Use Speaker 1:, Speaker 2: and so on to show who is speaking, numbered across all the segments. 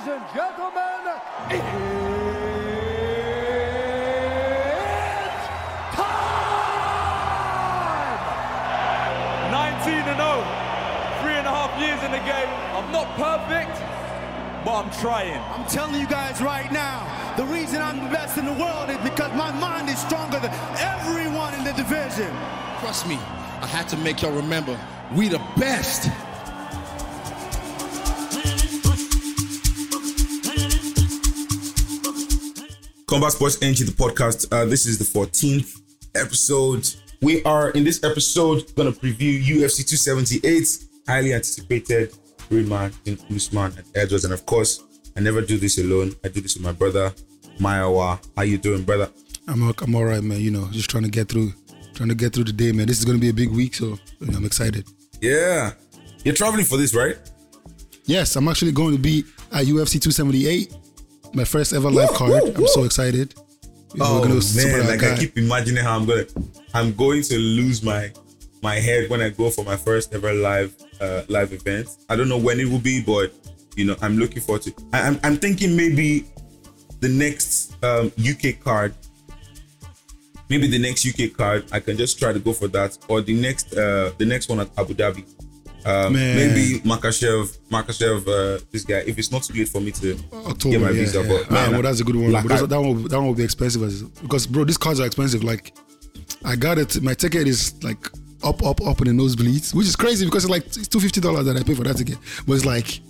Speaker 1: Ladies and gentlemen, it's time!
Speaker 2: 19 and 0. Three and a half years in the game. I'm not perfect, but I'm trying.
Speaker 3: I'm telling you guys right now, the reason I'm the best in the world is because my mind is stronger than everyone in the division.
Speaker 4: Trust me, I had to make y'all remember we the best.
Speaker 5: Combat Sports Energy, the podcast. Uh, this is the 14th episode. We are in this episode going to preview UFC 278, highly anticipated rematch in Usman and Edwards. And of course, I never do this alone. I do this with my brother, Mayowa. How you doing, brother?
Speaker 6: I'm I'm all right, man. You know, just trying to get through, trying to get through the day, man. This is gonna be a big week, so you know, I'm excited.
Speaker 5: Yeah. You're traveling for this, right?
Speaker 6: Yes, I'm actually going to be at UFC 278, my first ever live
Speaker 5: Woo,
Speaker 6: card.
Speaker 5: woo,
Speaker 6: I'm so excited.
Speaker 5: Oh
Speaker 6: we're gonna
Speaker 5: man,
Speaker 6: our
Speaker 5: like I keep imagining how I'm gonna, I'm going to lose my, my head when I go for my first ever live, uh, live event. I don't know when it will be, but you know, I'm looking forward to. I, I'm, I'm thinking maybe the next um, UK card, maybe the next UK card, I can just try to go for that, or the next, uh, the next one at Abu Dhabi. Um, maybe Makhachev, Makhachev, uh, this guy. If it's not too late for me to
Speaker 6: October,
Speaker 5: get my
Speaker 6: yeah,
Speaker 5: visa,
Speaker 6: yeah.
Speaker 5: but
Speaker 6: Ah,
Speaker 5: man,
Speaker 6: well, that's a good one.
Speaker 5: like I-
Speaker 6: that one, that one will be expensive as, because, bro, these cards are expensive. Like, I got it. My ticket is like up, up, up in the nosebleeds, which is crazy because it's like it's two fifty dollars that I pay for that ticket. But it's like,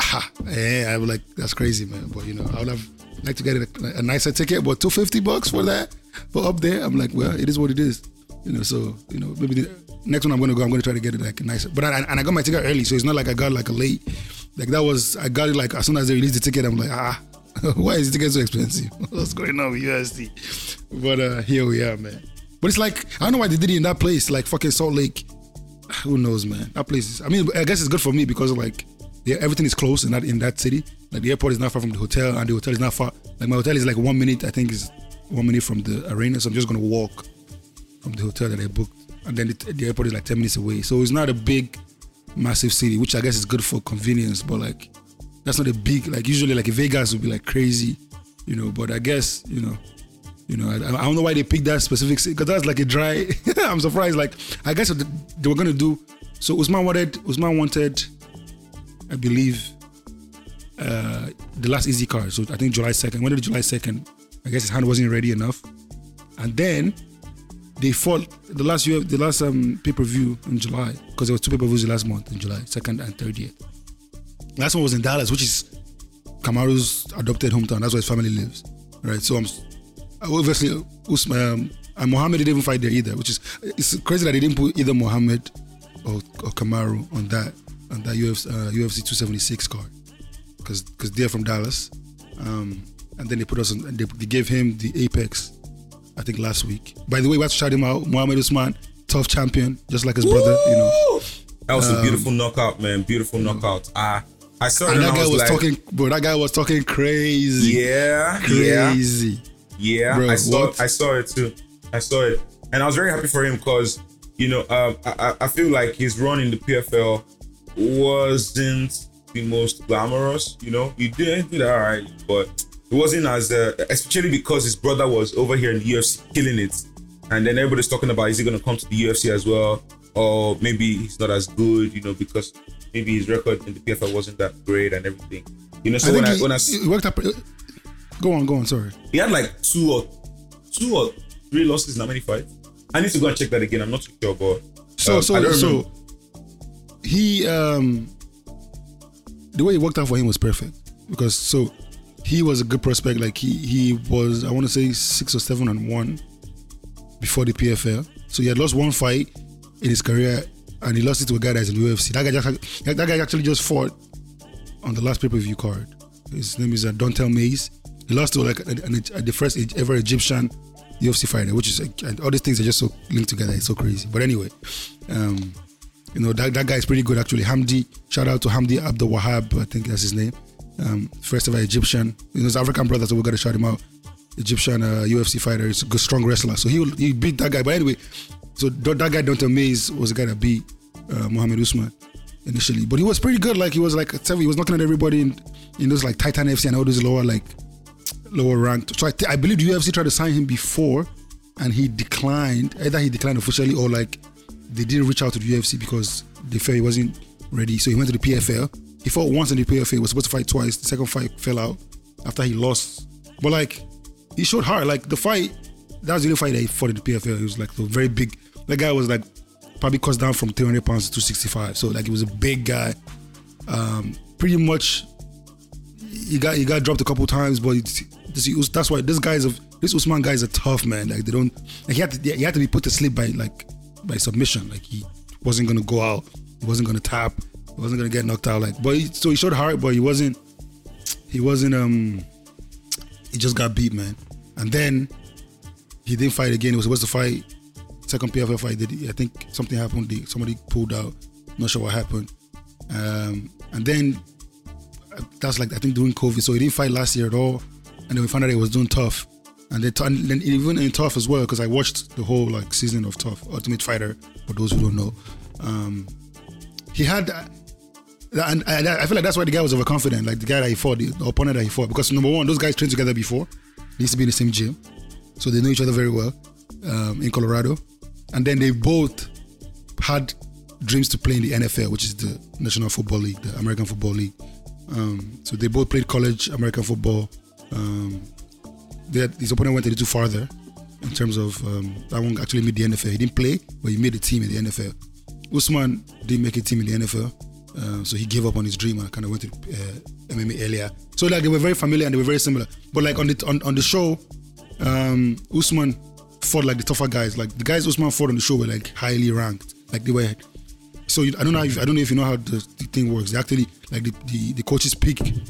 Speaker 6: ah, yeah, I was like, that's crazy, man. But you know, I would have liked to get a, a nicer ticket, but two fifty bucks for that, But up there, I'm like, well, it is what it is. You know, so you know, maybe the next one I'm gonna go, I'm gonna try to get it like nicer. But I, and I got my ticket early, so it's not like I got like a late. Like that was, I got it like as soon as they released the ticket, I'm like, ah, why is the ticket so expensive? What's going on with USD? But uh here we are, man. But it's like I don't know why they did it in that place, like fucking Salt Lake. Who knows, man? That place is. I mean, I guess it's good for me because like, yeah, everything is close in that in that city. Like the airport is not far from the hotel, and the hotel is not far. Like my hotel is like one minute. I think is one minute from the arena, so I'm just gonna walk from the hotel that I booked, and then the, the airport is like ten minutes away. So it's not a big, massive city, which I guess is good for convenience. But like, that's not a big like. Usually, like Vegas would be like crazy, you know. But I guess you know. You know, I, I don't know why they picked that specific city because that's like a dry. I'm surprised. Like, I guess they were gonna do. So Usman wanted, Usman wanted, I believe, uh, the last easy card. So I think July second. When did July second? I guess his hand wasn't ready enough, and then they fought the last year, the last um, pay per view in July because there was two pay per views last month in July, second and thirtieth. Last one was in Dallas, which is Kamaru's adopted hometown. That's where his family lives, right? So I'm obviously Usman um, and Mohammed didn't even fight there either, which is it's crazy that they didn't put either Mohammed or, or Kamaru on that on that UFC, uh, UFC 276 card because because they're from Dallas, um, and then they put us on. They, they gave him the Apex, I think last week. By the way, we have to shout him out, Mohammed Usman, tough champion, just like his brother, you know.
Speaker 5: That was a beautiful knockout, man. Beautiful knockout. Ah, I saw it
Speaker 6: And
Speaker 5: and
Speaker 6: that
Speaker 5: I
Speaker 6: guy
Speaker 5: was,
Speaker 6: was
Speaker 5: like,
Speaker 6: talking, bro. That guy was talking crazy,
Speaker 5: yeah, yeah,
Speaker 6: crazy.
Speaker 5: yeah.
Speaker 6: Bro,
Speaker 5: I saw,
Speaker 6: what?
Speaker 5: I saw it too. I saw it, and I was very happy for him because you know, um, I, I- I feel like his run in the PFL wasn't the most glamorous. You know, he did did all right, but it wasn't as, uh, especially because his brother was over here in the UFC killing it, and then everybody's talking about is he going to come to the UFC as well, or maybe he's not as good, you know, because maybe his record in the PFL wasn't that great and everything. You know, so
Speaker 6: I
Speaker 5: when I
Speaker 6: he,
Speaker 5: when I s-
Speaker 6: he worked up. Go on, go on. Sorry.
Speaker 5: he had like two or two or three losses in how many fights? I need to go and check that again. I'm not too sure, but
Speaker 6: So
Speaker 5: um, I
Speaker 6: so so he um the way it worked out for him was perfect because so he was a good prospect. Like he he was I want to say six or seven and one before the PFL. So he had lost one fight in his career and he lost it to a guy that's in the UFC. That guy just, that guy actually just fought on the last pay per view card. His name is uh, Dontale Mayes. He lost to like the first ever Egyptian UFC fighter, which is and all these things are just so linked together. It's so crazy. But anyway, um, you know that, that guy is pretty good actually. Hamdi, shout out to Hamdy Abdelwahab, I think that's his name. Um, first ever Egyptian, you know, his African brother, so we got to shout him out. Egyptian uh, UFC fighter, he's a good, strong wrestler. So he he beat that guy. But anyway, so that guy Donta Mayes was the guy that beat uh, Mohammed Usman. initially, but he was pretty good. Like he was like he was knocking at everybody in, in those like Titan FC and all those lower like lower ranked. So I, th- I believe the UFC tried to sign him before, and he declined. Either he declined officially or like they didn't reach out to the UFC because they felt he wasn't ready. So he went to the PFL. He fought once in the. He was supposed to fight twice. The second fight fell out after he lost. But like he showed hard. Like the fight, that was the only fight that he fought in the PFL. He was like the very big. That guy was like probably cost down from 300 pounds to 265. So like he was a big guy. Um, pretty much, he got he got dropped a couple times, but that's why this guy is a this Usman guy is a tough man. Like they don't. Like he had to he had to be put to sleep by like by submission. Like he wasn't gonna go out. He wasn't gonna tap. Wasn't gonna get knocked out. Like but he, so he showed heart, but he wasn't. He wasn't. Um. He just got beat, man. And then he didn't fight again. He was supposed to fight second PFL fight. Did I think something happened. Somebody pulled out. Not sure what happened. Um, and then that's like I think during COVID, so he didn't fight last year at all. And then we found out he was doing TUF, and then, and then even in TUF as well because I watched the whole like season of TUF Ultimate Fighter. For those who don't know, um, he had. Uh, and I, feel like that's why the guy was overconfident, like the guy that he fought, the opponent that he fought. Because number one, those guys trained together before. They used to be in the same gym. So they know each other very well um, in Colorado. And then they both had dreams to play in the NFL, which is the National Football League, the American Football League. Um, so they both played college American football. Um, had, his opponent went a little farther in terms of um, that one actually made the NFL. He didn't play, but he made the team in the NFL. Usman didn't make a team in the NFL. Um, so he gave up on his dream and kind of went to uh, MMA earlier. So like they were very familiar and they were very similar. But like on the on, on the show, um, Usman fought like the tougher guys. Like the guys Usman fought on the show were like highly ranked. Like they were. So I don't know. If, I don't know if you know how the, the thing works. They actually like the, the, the coaches pick the,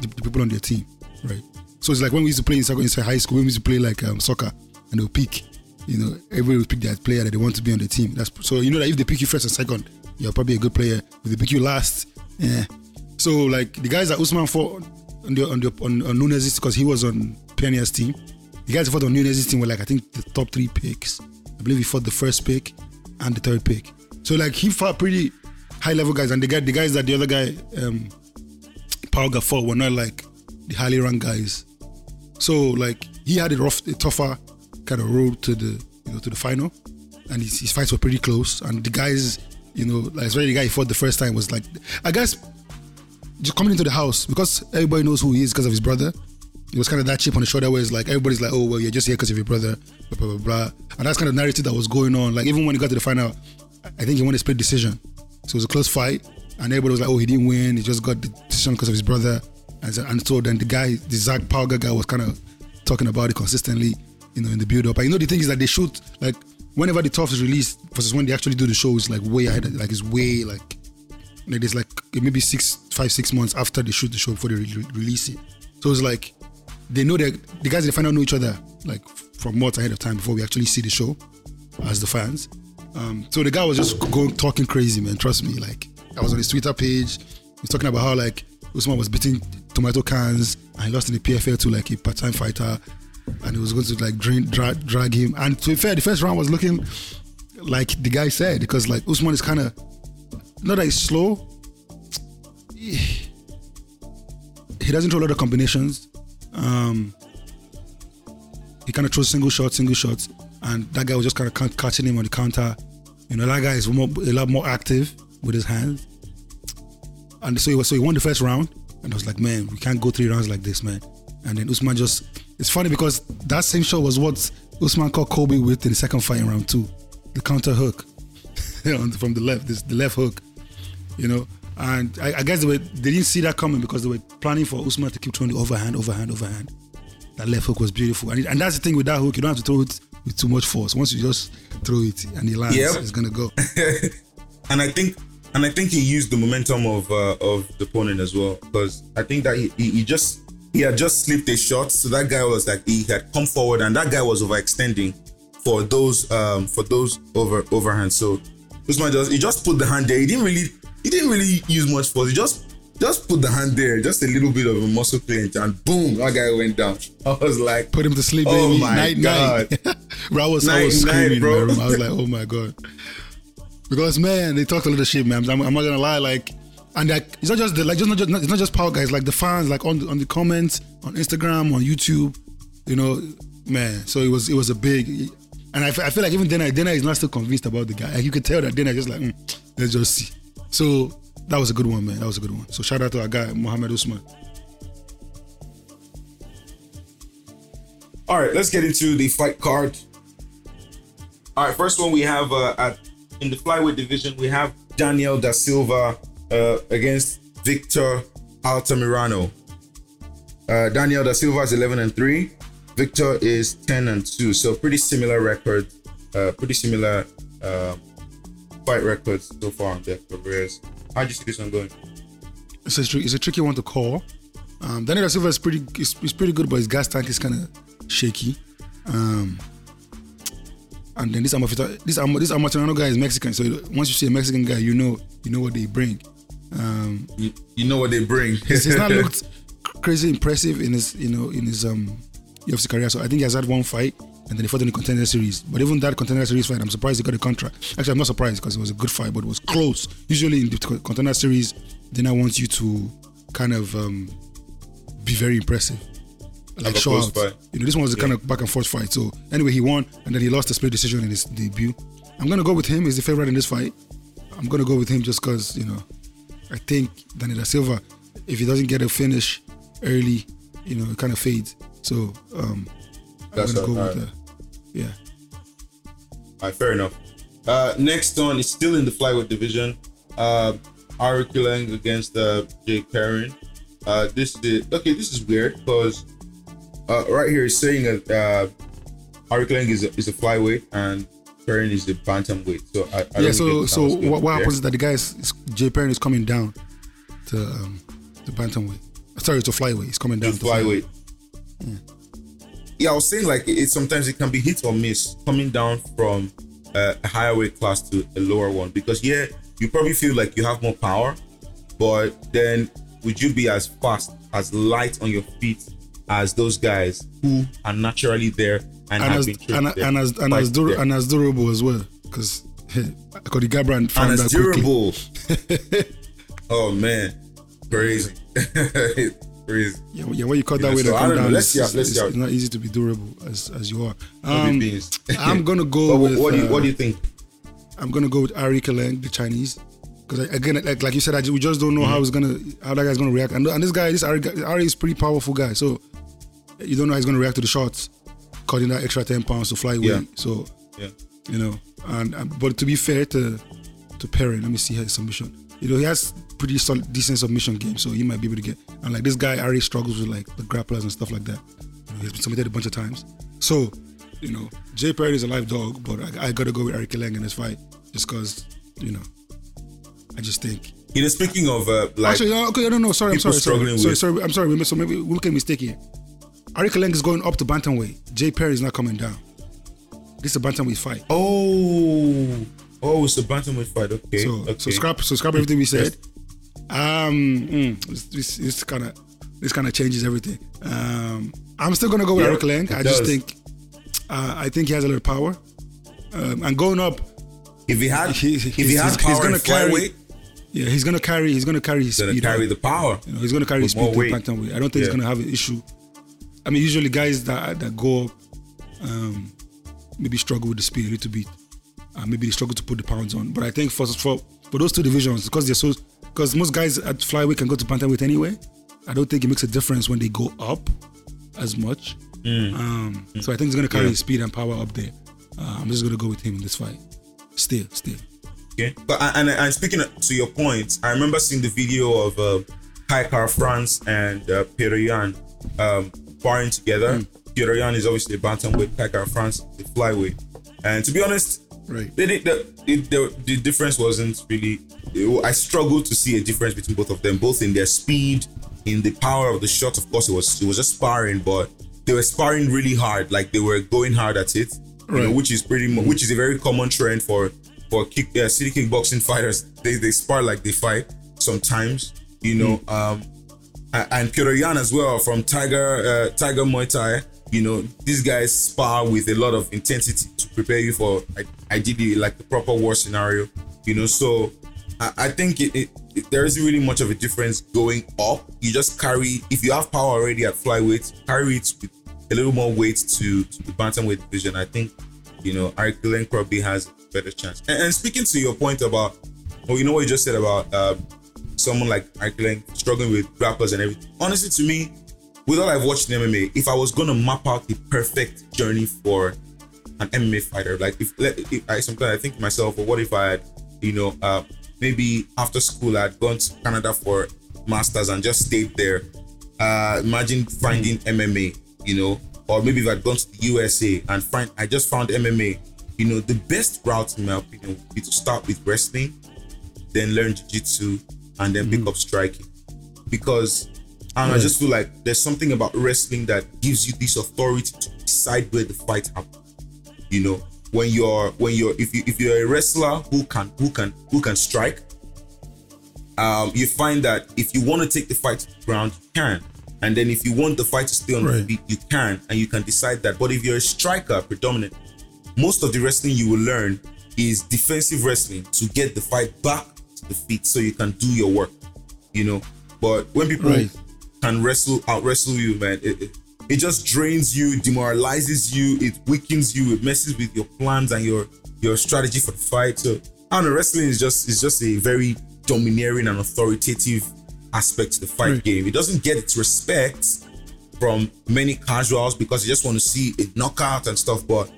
Speaker 6: the, people on their team, right? So it's like when we used to play in, in high school, when we used to play like um, soccer, and they'll pick. You know, everybody will pick that player that they want to be on the team. That's so you know that if they pick you first and second, you're probably a good player. If they pick you last, yeah. So like the guys that Usman fought on the on the on, on Nunes because he was on Peña's team. The guys who fought on Nunes' team were like I think the top three picks. I believe he fought the first pick and the third pick. So like he fought pretty high level guys, and the guy the guys that the other guy um Paul fought were not like the highly ranked guys. So like he had a rough, a tougher kind of road to the you know to the final, and his, his fights were pretty close. And the guys you know, like the guy he fought the first time was like, I guess, just coming into the house because everybody knows who he is because of his brother. It was kind of that chip on the shoulder where it's like everybody's like, oh well, you're just here because of your brother, blah, blah blah blah. And that's kind of narrative that was going on. Like even when he got to the final, I think he won a split decision. So it was a close fight, and everybody was like, oh, he didn't win. He just got the decision because of his brother. And so, and so then the guy, the Zac Pauga guy, was kind of talking about it consistently, you know, in the build up. And you know the thing is that they shoot like whenever the TUF is released versus when they actually do the show, it's like way ahead. Like it's way like like there's like maybe six, five, six months after they shoot the show before they re- release it. So it's like they know that the guys they find out know each other like from months ahead of time before we actually see the show as the fans. Um, so the guy was just going talking crazy, man. Trust me. Like I was on his Twitter page. He's talking about how like Usman was beating tomato cans and he lost in the PFL to like a part-time fighter and he was going to like drain, drag, drag him. And to be fair, the first round was looking like the guy said because like Usman is kind of not that he's slow. He doesn't throw a lot of combinations. Um, he kind of throws single shots, single shots, and that guy was just kind of catching him on the counter. You know, that guy is more, a lot more active with his hands. And so he was, so he won the first round, and I was like, man, we can't go three rounds like this, man. And then Usman just it's funny because that same shot was what Usman caught Colby with in the second fight in round two, the counter hook from the left, this the left hook, you know. And I, I guess they, were, they didn't see that coming because they were planning for Usman to keep throwing the overhand, overhand, overhand. That left hook was beautiful, and, it, and that's the thing with that hook, you don't have to throw it with too much force. Once you just throw it and it lands, yep. it's gonna go.
Speaker 5: and I think and I think he used the momentum of uh, of the opponent as well because I think that he, he, he just he had just slipped a shot, so that guy was like he had come forward, and that guy was overextending for those um for those over overhands. So Usman just he just put the hand there. He didn't really he didn't really use much force. He just just put the hand there, just a little bit of a muscle clench, and boom, that guy went down. I was like,
Speaker 6: put him to sleep, baby. Oh my night, god, night. bro, I was, night, I was screaming, bro. I was like, oh my god. because man, they talked a little shit, man. I'm, I'm not gonna lie, like, and like it's not just the like just not just it's not just power guys, like the fans, like on the, on the comments on Instagram, on YouTube, you know, man. So it was it was a big, and I, I feel like even Dana Dana is not still convinced about the guy. Like you could tell that Dana is just like mm, let's just see. So that was a good one, man. That was a good one. So shout out to our guy Mohammed Usman.
Speaker 5: All right, let's get into the fight card. All right, first one we have uh, at in the flyweight division we have Daniel da Silva uh, against Victor Altamirano. Uh, Daniel da Silva is 11 and 3. Victor is 10 and 2. So pretty similar record, uh, pretty similar uh, fight records so far on their careers. How do you see this one going?
Speaker 6: It's a, it's a tricky one to call. Um, Daniel da Silva is pretty is, is pretty good, but his gas tank is kind of shaky. Um, and then this Amafita, this Am- this guy is Mexican, so once you see a Mexican guy, you know you know what they bring. Um,
Speaker 5: You, you know what they bring.
Speaker 6: he's, he's not looked crazy impressive in his you know in his um UFC career. So I think he has had one fight and then he fought in the contender series. But even that contender series fight, I'm surprised he got a contract. Actually, I'm not surprised because it was a good fight, but it was close. Usually in the co- contender series, then I want you to kind of um, be very impressive. Like show out.
Speaker 5: fight.
Speaker 6: You know, this one was a kind of back and forth fight. So anyway, he won and then he lost a split decision in his debut. I'm gonna go with him. He's the favorite in this fight. I'm gonna go with him just because you know I think Daniel da Silva, if he doesn't get a finish early, you know, it kind of fades. So um, I'm gonna go with the yeah.
Speaker 5: All right, fair enough. Uh, next on is still in the flyweight division. Uh, Aoriqileng against uh, Jake Perrin. Uh, this is okay. This is weird because uh, right here it's saying that uh, Aoriqileng is a, is a flyweight and Perrin is a bantamweight. So I, I
Speaker 6: yeah. So so
Speaker 5: how it's going
Speaker 6: what, what happens is that the guy is, is Jay Perrin is coming down to um, to bantamweight. Sorry, to flyweight. He's coming down
Speaker 5: to
Speaker 6: to
Speaker 5: flyweight. Yeah, I was saying like it sometimes it can be hit or miss coming down from uh, a higher weight class to a lower one because yeah, you probably feel like you have more power, but then would you be as fast, as light on your feet as those guys who are naturally there and,
Speaker 6: and as and, and as and as, dur- and as durable as well because Cody Garbrandt found
Speaker 5: and as durable. oh man, crazy, crazy.
Speaker 6: Yeah, yeah, when you cut
Speaker 5: Yeah,
Speaker 6: that way,
Speaker 5: so I
Speaker 6: come down,
Speaker 5: Let's
Speaker 6: it's,
Speaker 5: see
Speaker 6: it's,
Speaker 5: how-
Speaker 6: it's not easy to be durable as as you are. Um. I'm gonna go
Speaker 5: what,
Speaker 6: with.
Speaker 5: what do you
Speaker 6: uh,
Speaker 5: what do you think?
Speaker 6: I'm gonna go with Aoriqileng, the Chinese, because again, like, like you said, we just don't know
Speaker 5: Mm-hmm.
Speaker 6: how he's gonna how that guy's gonna react. And, and this guy, this Ari, Ari is pretty powerful guy, so you don't know how he's gonna react to the shots, cutting that extra ten pounds to fly away.
Speaker 5: Yeah.
Speaker 6: So
Speaker 5: Yeah.
Speaker 6: you know, and, and but to be fair to to Perry, let me see his submission. You know, he has pretty solid, decent submission game, so he might be able to get. And like this guy, Ari struggles with like the grapplers and stuff like that. You know, he's been submitted a bunch of times. So, you know, Jay Perrin is a live dog, but I, I gotta go with Aoriqileng in this fight just because, you know, I just think.
Speaker 5: You know, speaking of uh, like
Speaker 6: Actually, no, okay, no, no, sorry, I'm sorry, sorry, sorry, sorry, I'm sorry. we made- So maybe we a mistake here. Aoriqileng is going up to bantamweight. Jay Perrin is not coming down. This is a bantamweight fight.
Speaker 5: Oh, oh, it's a bantamweight fight. Okay,
Speaker 6: So,
Speaker 5: okay.
Speaker 6: so scrap everything we said. Um, mm, this, this, kind of, this kind of changes everything. Um, I'm still gonna go with
Speaker 5: Yeah,
Speaker 6: Aoriqileng.
Speaker 5: it
Speaker 6: I just think, uh, I think he has a little power. Um, and going up,
Speaker 5: If he had,
Speaker 6: he-
Speaker 5: if
Speaker 6: he's-
Speaker 5: he had
Speaker 6: he's
Speaker 5: power
Speaker 6: gonna carry-
Speaker 5: flyweight,
Speaker 6: yeah, he's gonna carry, he's gonna carry his
Speaker 5: he's gonna
Speaker 6: speed.
Speaker 5: carry the power.
Speaker 6: You know, he's gonna carry his speed to
Speaker 5: weight.
Speaker 6: bantamweight. I don't think he's gonna have an issue. I mean, usually guys that that go up, um, maybe struggle with the speed a little bit. Uh, maybe they struggle to put the pounds on. But I think for for, for those two divisions, because they're so, because most guys at flyweight can go to bantamweight anyway. I don't think it makes a difference when they go up as much. Um, so I think he's gonna carry
Speaker 5: Mm. Yeah.
Speaker 6: speed and power up there. Uh, I'm just gonna go with him in this fight. Still, still.
Speaker 5: Okay, but and, and, and speaking to your point, I remember seeing the video of uh, Kai Kara-France and uh, Petr Yan um, sparring together. Yan is obviously a bantamweight, Kara-France the flyweight, and to be honest,
Speaker 6: Right.
Speaker 5: they did the, the the difference wasn't really. it- I struggled to see a difference between both of them, both in their speed, in the power of the shot. Of course, it was it was just sparring, but they were sparring really hard, like they were going hard at it, you know,
Speaker 6: Right.
Speaker 5: which is pretty much which is a very common trend for for kick uh, city kickboxing fighters. They they spar like they fight sometimes, you know. Um, a- and Petr Yan as well from Tiger uh, Tiger Muay Thai. You know, these guys spar with a lot of intensity to prepare you for ideally like the proper war scenario. You know, so I, I think it, it, it- there isn't really much of a difference going up. You just carry if you have power already at flyweight, carry it with a little more weight to, to the bantamweight division. I think you know Aoriqileng probably has a better chance. And, and speaking to your point about, well, you know what you just said about um, someone like Aoriqileng struggling with grapplers and everything. Honestly, to me, with all I've watched in MMA, if I was gonna map out the perfect journey for an MMA fighter, like if, if I sometimes I think to myself, well, what if I had, you know, uh, maybe after school I'd gone to Canada for masters and just stayed there. Uh, imagine finding MMA, you know, or maybe if I'd gone to the USA and find I just found MMA. You know, the best route in my opinion would be to start with wrestling, then learn jiu-jitsu, and then pick up striking because and I just feel like there's something about wrestling that gives you this authority to decide where the fight happens. You know, when you're when you're if you if you're a wrestler who can who can who can strike, um, you find that if you want to take the fight to the ground, you can. And then if you want the fight to stay on the feet, you can, and you can decide that. But if you're a striker predominant, most of the wrestling you will learn is defensive wrestling to get the fight back the feet so you can do your work. You know, but when people
Speaker 6: Right.
Speaker 5: can wrestle out wrestle you, man, it, it, it just drains you, demoralizes you, it weakens you, it messes with your plans and your your strategy for the fight. So I don't know, wrestling is just is just a very domineering and authoritative aspect to the fight
Speaker 6: Right.
Speaker 5: game. It doesn't get its respect from many casuals because they just want to see a knockout and stuff. But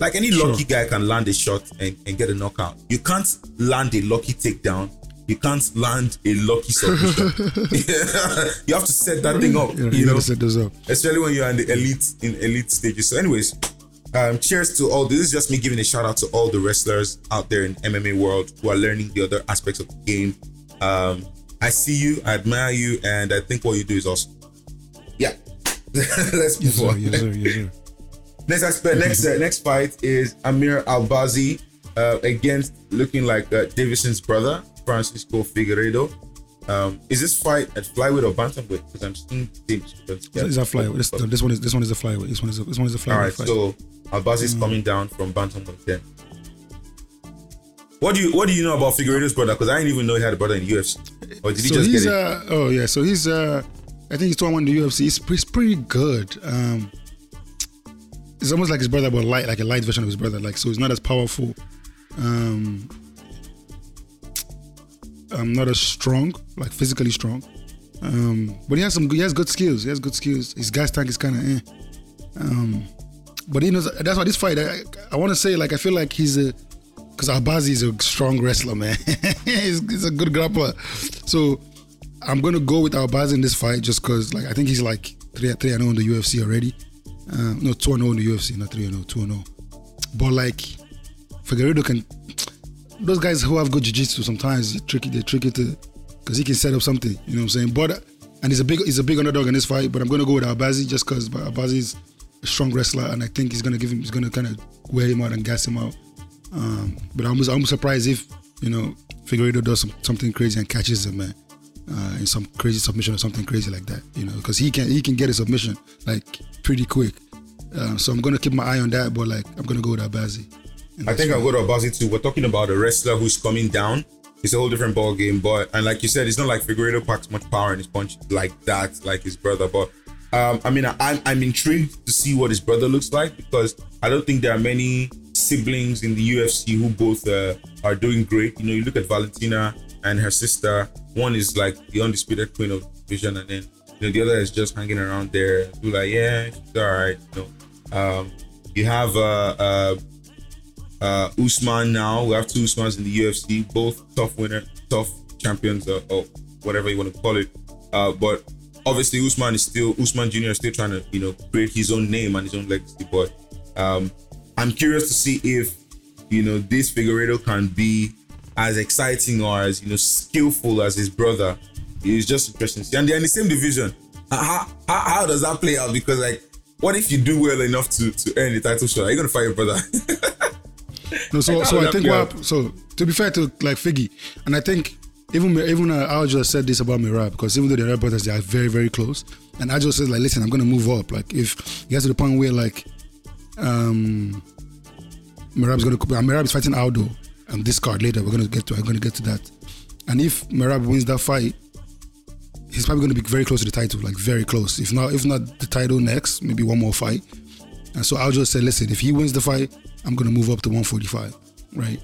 Speaker 5: like any lucky guy can land a shot and, and get a knockout. You can't land a lucky takedown. You can't land a lucky submission. you have to set that thing up.
Speaker 6: You, know,
Speaker 5: you know,
Speaker 6: set those up.
Speaker 5: especially when you're in the elite in elite stages. So, anyways, um, cheers to all. This is just me giving a shout out to all the wrestlers out there in MMA world who are learning the other aspects of the game. Um, I see you, I admire you, and I think what you do is awesome. Yeah, let's move
Speaker 6: Yes, sir.
Speaker 5: on.
Speaker 6: Yes, sir. Yes, sir.
Speaker 5: Next aspect, next uh, next fight is Amir Albazi uh, against looking like uh, Deiveson's brother Francisco Figueiredo. Um, is this fight at flyweight or bantamweight? Because I'm seeing teams.
Speaker 6: Is that flyweight? This, no, this one is this one is the flyweight. This one is a, this one is the flyweight
Speaker 5: All right,
Speaker 6: fight.
Speaker 5: so Albazi is coming down from bantamweight then. What do you what do you know about Figueiredo's brother? Because I didn't even know he had a brother in UFC. Or did he
Speaker 6: so
Speaker 5: just
Speaker 6: he's
Speaker 5: get it?
Speaker 6: uh oh yeah, so he's uh I think he's 21 in the UFC. He's, he's pretty good. Um it's almost like his brother, but light, like a light version of his brother. Like so, he's not as powerful. Um, um, not as strong, like physically strong. Um, but he has some. He has good skills. He has good skills. His gas tank is kind of. Eh. Um, but he knows. That's why this fight. I, I want to say like I feel like he's a because Albazi is a strong wrestler, man. he's, he's a good grappler. So I'm gonna go with Albazi in this fight just because like I think he's like three three and zero in the UFC already. Uh, no, two and zero in the UFC, not three and zero, two and zero. But like Figueiredo can. Those guys who have good jiu-jitsu sometimes they're tricky. They're tricky to because he can set up something. You know what I'm saying? But and he's a big he's a big underdog in this fight. But I'm gonna go with Albazi just because Albazi is a strong wrestler, and I think he's gonna give him he's gonna kind of wear him out and gas him out. Um, but I'm I'm surprised if you know Figueiredo does some, something crazy and catches him, man, uh, in some crazy submission or something crazy like that. You know, because he can he can get a submission like pretty quick. Uh, so I'm gonna keep my eye on that. But like I'm gonna go with Albazi. in
Speaker 5: I think. I'll go to Albazi too. We're talking about a wrestler who's coming down. It's a whole different ball game, but and like you said, it's not like Figueiredo packs much power in his punch like that, like his brother. But um, I mean, I, I'm I'm intrigued to see what his brother looks like because I don't think there are many siblings in the UFC who both uh, are doing great. You know, you look at Valentina and her sister. One is like the undisputed queen of the division, and then you know the other is just hanging around there. Do like, yeah, she's all right. You know, um, you have uh, uh, uh, Usman now. We have two Usmans in the UFC, both tough winner, tough champions, or whatever you want to call it. Uh, but obviously, Usman is still Usman Jr. is still trying to you know create his own name and his own legacy. But um, I'm curious to see if you know this Figueiredo can be as exciting or as you know skillful as his brother. It's just interesting. And they're in the same division. How, how, how does that play out? Because like, what if you do well enough to to earn the title shot? Are you gonna fight your brother?
Speaker 6: No, so so I think what so to be fair to like Figgy, and I think even even uh, Aljo said this about Merab because even though they're brothers, they are very very close. And Aljo says like, listen, I'm gonna move up. Like if he gets to the point where like um Merab's gonna Merab is fighting Aldo, um, this card later. We're gonna get to. I'm gonna get to that. And if Merab wins that fight, he's probably gonna be very close to the title, like very close. If not, if not the title next, maybe one more fight. And so I'll just say, listen, if he wins the fight, I'm gonna move up to 145, right?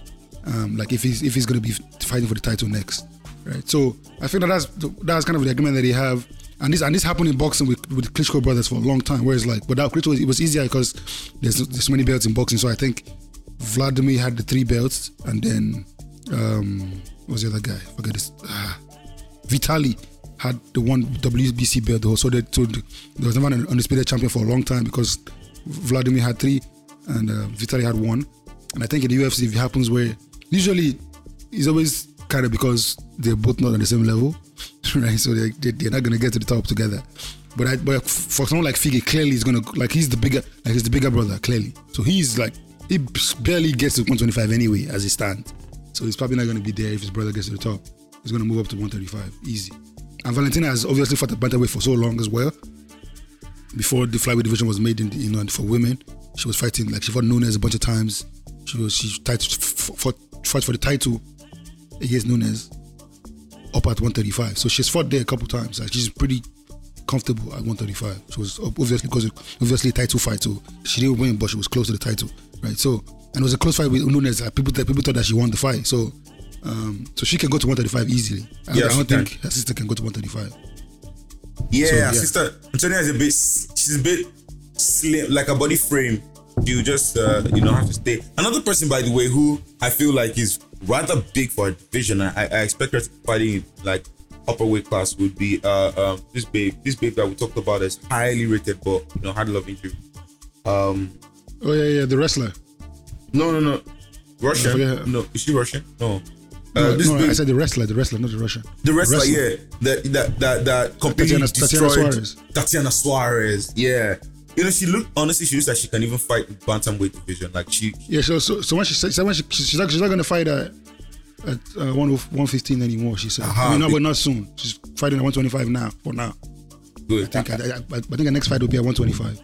Speaker 6: Um, like if he's if he's gonna be fighting for the title next, right? So I think that that's that's kind of the agreement that they have. And this and this happened in boxing with with Klitschko brothers for a long time. Whereas like without Klitschko, it was easier because there's there's so many belts in boxing. So I think Vladimir had the three belts, and then um, was the other guy? I forget this. Ah, Vitali had the one WBC belt. Though, so, they, so there was never an undisputed champion for a long time because Vladimir had three, and uh, Vitali had one. And I think in the UFC, it happens where usually it's always kind of because they're both not on the same level, right? So they, they, they're not gonna get to the top together. But I, but for someone like Figgy, clearly he's gonna like he's the bigger like he's the bigger brother clearly. So he's like he barely gets to 125 anyway as he stands. So he's probably not gonna be there if his brother gets to the top. He's gonna move up to 135 easy. And Valentina has obviously fought the bantamweight for so long as well. Before the flyweight division was made in the, you know for women, she was fighting like she fought Nunes a bunch of times. She was she tried fought, fought for the title against Nunes up at 135. So she's fought there a couple times. Like she's pretty comfortable at 135. She was obviously because obviously title fight, so she didn't win, but she was close to the title, right? So and it was a close fight with Nunes. People people thought that she won the fight, so um, so she can go to 135 easily. I,
Speaker 5: Yeah,
Speaker 6: I don't
Speaker 5: can.
Speaker 6: think her sister can go to 135.
Speaker 5: Yeah,
Speaker 6: So,
Speaker 5: her
Speaker 6: yeah.
Speaker 5: sister Antonina is a bit. She's a bit slim, like a body frame. You just uh, you know have to stay. Another person, by the way, who I feel like is rather big for a division. I, I expect her to be fighting in, like upper weight class would be uh um this babe this babe that we talked about is highly rated, but you know had a lot of injury. Um,
Speaker 6: Oh yeah, yeah, the wrestler.
Speaker 5: no, no, no, Russian.
Speaker 6: her.
Speaker 5: No, is she Russian? No. Uh,
Speaker 6: No,
Speaker 5: this
Speaker 6: no, I said the wrestler, the wrestler, not the Russian.
Speaker 5: The wrestler,
Speaker 6: wrestler.
Speaker 5: yeah, that that that that completely
Speaker 6: Tatiana- Tatiana
Speaker 5: destroyed
Speaker 6: Suarez.
Speaker 5: Tatiana Suarez. Yeah, you know she looked honestly. She looks like she can even fight bantamweight division. Like she,
Speaker 6: Yeah, so so, so when she said, so when she, she's not she's not gonna fight at at uh, one 115 anymore. She said,
Speaker 5: Aha.
Speaker 6: I mean, no, but not soon. She's fighting at 125 now. For now,
Speaker 5: good.
Speaker 6: I think I, I, I think the next fight will be at 125.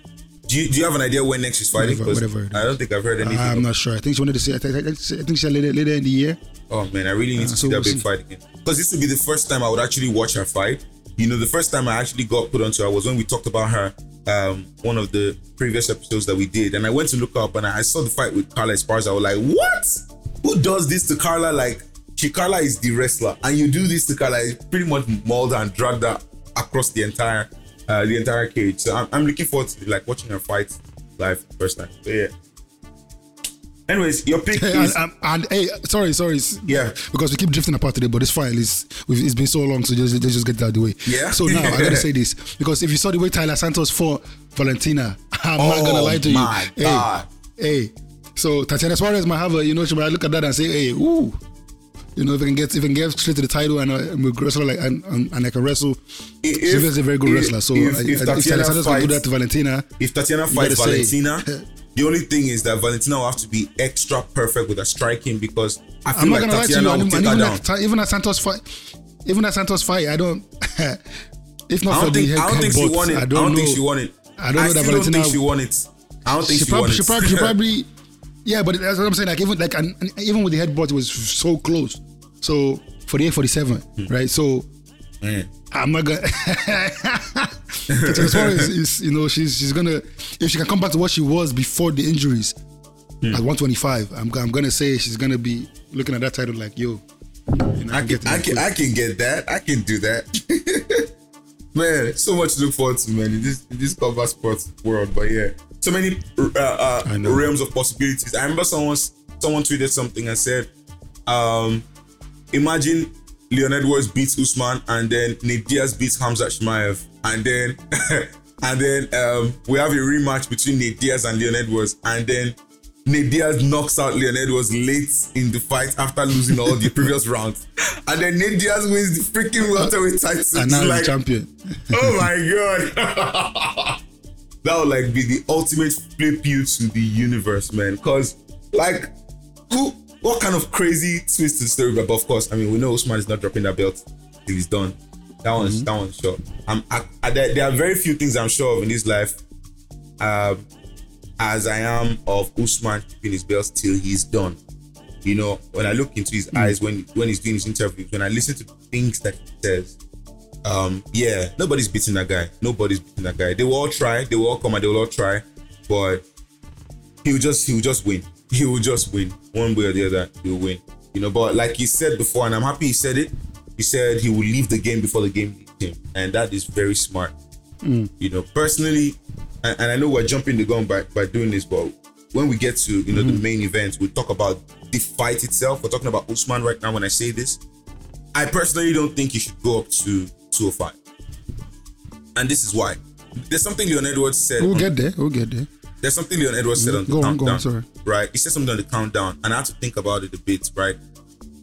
Speaker 5: Do you do you have an idea when next she's fighting?
Speaker 6: Whatever- whatever
Speaker 5: I don't think I've heard anything.
Speaker 6: I'm not sure. I think she wanted to say. I think, I think she said later, later in the year.
Speaker 5: Oh man, I really need to
Speaker 6: Uh,
Speaker 5: see
Speaker 6: so
Speaker 5: that
Speaker 6: we'll
Speaker 5: big
Speaker 6: see.
Speaker 5: fight again. Because this would be the first time I would actually watch her fight. You know, the first time I actually got put onto her was when we talked about her, um, one of the previous episodes that we did. And I went to look up and I saw the fight with Carla Esparza. I was like, what? Who does this to Carla? Like, she Carla is the wrestler, and you do this to Carla. It's pretty much mauled her and dragged her across the entire, uh, the entire cage. So I'm, I'm looking forward to like watching her fight live first time. But yeah. Anyways, your pick
Speaker 6: Hey, and,
Speaker 5: is
Speaker 6: and, and hey, sorry, sorry.
Speaker 5: Yeah.
Speaker 6: Because we keep drifting apart today, but this file is we've, it's been so long, so just let's just get that out of the way.
Speaker 5: Yeah.
Speaker 6: So now I gotta say this because if you saw the way Taila Santos fought Valentina, I'm not gonna
Speaker 5: Oh
Speaker 6: lie to you. Hey,
Speaker 5: God.
Speaker 6: Hey, so Tatiana Suarez might have a, you know, she might look at that and say, hey, ooh. You know, if I can get if I can get straight to the title and uh, I'm a wrestler like and, and, and I can wrestle,
Speaker 5: If-
Speaker 6: Sylvia's is a very good
Speaker 5: if-
Speaker 6: wrestler. So
Speaker 5: if-
Speaker 6: I,
Speaker 5: if
Speaker 6: I,
Speaker 5: Tatiana
Speaker 6: if can do that to Valentina,
Speaker 5: if Tatiana fights Valentina, the only thing is that Valentina will have to be extra perfect with her striking because I feel
Speaker 6: not
Speaker 5: like
Speaker 6: gonna lie to you.
Speaker 5: Tatiana will take her
Speaker 6: even,
Speaker 5: down.
Speaker 6: at, even at Santos fight, even at Santos fight, I don't. if not
Speaker 5: I
Speaker 6: for
Speaker 5: don't
Speaker 6: the
Speaker 5: think
Speaker 6: head,
Speaker 5: I don't think she won it.
Speaker 6: I
Speaker 5: I
Speaker 6: don't,
Speaker 5: don't
Speaker 6: know.
Speaker 5: think she won it.
Speaker 6: I don't know that
Speaker 5: still don't
Speaker 6: Valentina.
Speaker 5: think she won it. I don't think
Speaker 6: she
Speaker 5: she,
Speaker 6: probably,
Speaker 5: won
Speaker 6: she
Speaker 5: it.
Speaker 6: probably, she probably, yeah, but that's what I'm saying. Like even like even with the headbutt, it was so close. So for the A47, right? So
Speaker 5: Man.
Speaker 6: I'm not gonna. Suarez is, you know, she's she's gonna if she can come back to what she was before the injuries hmm. at 125. I'm I'm gonna say she's gonna be looking at that title like, yo, you know,
Speaker 5: I
Speaker 6: I'm
Speaker 5: can, I can. I can get that. I can do that. man, so much to look forward to, man, in this in this combat sports world. But yeah, so many uh, uh, realms of possibilities. I remember someone someone tweeted something and said, um, imagine Leon Edwards beats Usman and then Nate Diaz beats Khamzat Chimaev and then and then um, we have a rematch between Nate Diaz and Leon Edwards and then Nate Diaz knocks out Leon Edwards late in the fight after losing all the previous rounds and then Nate Diaz wins the freaking welterweight title.
Speaker 6: and now
Speaker 5: like,
Speaker 6: champion.
Speaker 5: oh my god that would like be the ultimate flip you to the universe man. Because like who what kind of crazy twist to the story but of course i mean we know Usman is not dropping that belt till he's done. That one's that one's sure. I'm, I, I, there, are very few things i'm sure of in this life um as i am of Usman keeping his belt till he's done. You know, when I look into his eyes when when he's doing his interviews, when I listen to things that he says, um, yeah, nobody's beating that guy. Nobody's beating that guy. They will all try. They will all come and they will all try, but he will just he will just win. He will just win one way or the other. He will win. You know, but like he said before, and I'm happy he said it. He said he will leave the game before the game him, and that is very smart. You know, personally, and, and I know we're jumping the gun by by doing this, but when we get to you know the main event, we'll talk about the fight itself. We're talking about Usman right now. When I say this, I personally don't think he should go up to 205, and this is why. There's something Leon Edwards said.
Speaker 6: We'll get there. We'll get there.
Speaker 5: there's something Leon Edwards said on the
Speaker 6: Go on,
Speaker 5: countdown.
Speaker 6: go on, sorry.
Speaker 5: Right? He said something on the countdown, and I had to think about it a bit. Right?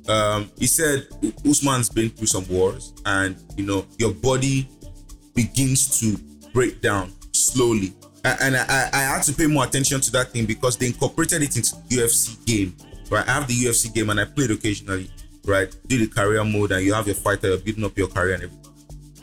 Speaker 5: Um, he said Usman's been through some wars, and you know your body begins to break down slowly. And I, I, I had to pay more attention to that thing because they incorporated it into the UFC game. Right? I have the UFC game and I play it occasionally. Right? Do the career mode, and you have your fighter, you're building up your career and everything.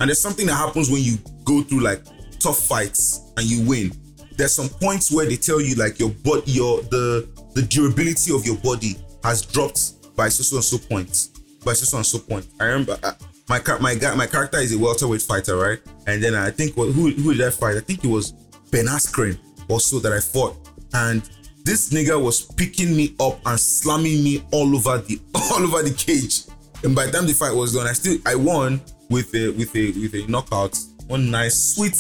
Speaker 5: And there's something that happens when you go through like tough fights and you win. There's some points where they tell you like your body, your the the durability of your body has dropped by so so and so points, by so so and so point. I remember uh, my my guy my character is a welterweight fighter, right? And then I think what who who did I fight? I think it was Ben Askren also that I fought, and this nigga was picking me up and slamming me all over the all over the cage. And by the time the fight was done, I still I won with a with a with a knockout. One nice sweet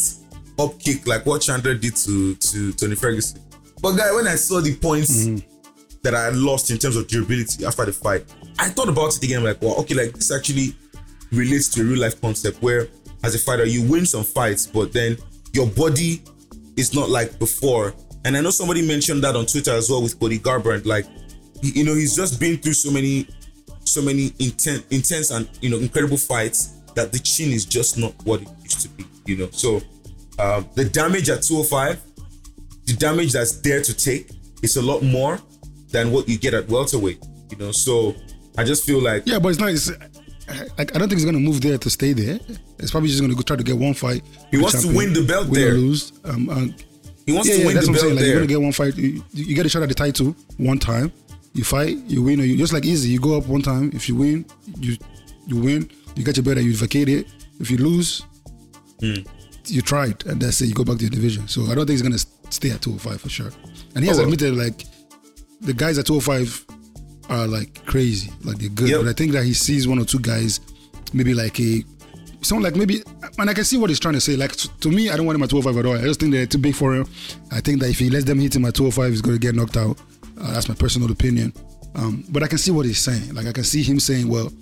Speaker 5: up kick like what Chandler did to to Tony Ferguson. But guy, when I saw the points mm-hmm. that I lost in terms of durability after the fight, I thought about it again. Like, well, okay, like this actually relates to a real life concept where, as a fighter, you win some fights, but then your body is not like before. And I know somebody mentioned that on Twitter as well with Cody Garbrandt. Like, you know, he's just been through so many, so many intense, intense and you know incredible fights that the chin is just not what it used to be. You know, so um, the damage at 205, the damage that's there to take is a lot more than what you get at welterweight. You know, so I just feel like
Speaker 6: Yeah, but it's not. It's, like I don't think he's gonna move there to stay there. It's probably just gonna go try to get one fight.
Speaker 5: He wants to win the belt
Speaker 6: win
Speaker 5: there.
Speaker 6: Lose. Um, um,
Speaker 5: he wants
Speaker 6: yeah,
Speaker 5: to
Speaker 6: yeah,
Speaker 5: win
Speaker 6: that's
Speaker 5: the
Speaker 6: what I'm
Speaker 5: belt
Speaker 6: saying. Like You're gonna get one fight. You, you get a shot at the title one time. You fight, you win, or you just like easy. You go up one time. If you win, you you win. You get your and you vacate it. If you lose,
Speaker 5: Hmm.
Speaker 6: you tried, and that's it. You go back to your division. So I don't think he's gonna stay at 205 for sure. And he has
Speaker 5: Oh.
Speaker 6: admitted like the guys at 205 are like crazy, like they're good.
Speaker 5: Yep.
Speaker 6: But I think that he sees one or two guys, maybe like a someone like maybe, and I can see what he's trying to say. Like to, me, I don't want him at 205 at all. I just think they're too big for him. I think that if he lets them hit him at 205, he's going to get knocked out. Uh, that's my personal opinion. Um, but I can see what he's saying. Like I can see him saying, well,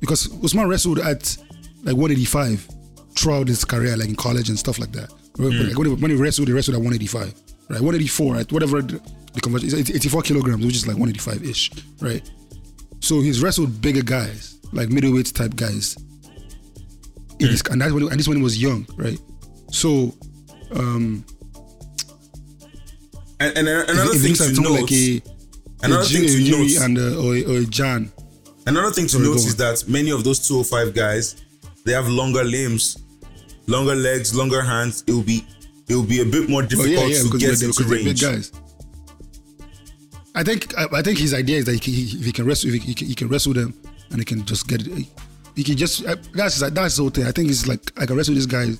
Speaker 6: because Usman wrestled at like 185 throughout his career, like in college and stuff like that. Like when, he, when he wrestled, he wrestled at 185, right? 184, right? Whatever the, conversion is, 84 kilograms, which is like 185 ish, right? So he's wrestled bigger guys, like middleweight type guys. In his, and that's when, and this when he was young, right? So, um,
Speaker 5: And, and another
Speaker 6: if
Speaker 5: thing
Speaker 6: looks
Speaker 5: to note,
Speaker 6: like a,
Speaker 5: another
Speaker 6: a,
Speaker 5: thing
Speaker 6: a
Speaker 5: to note,
Speaker 6: and a, or, or a Jan,
Speaker 5: another thing to note is that many of those 205 guys, they have longer limbs, longer legs, longer hands. It will be it will be a bit more
Speaker 6: Oh
Speaker 5: difficult
Speaker 6: yeah, yeah,
Speaker 5: to get into range.
Speaker 6: guys. I think I, I think his idea is that he, can- he, if he can wrestle, if he, can, he can wrestle them, and he can just get it. He can just uh, that's that's the whole thing. I think it's like I can wrestle these guys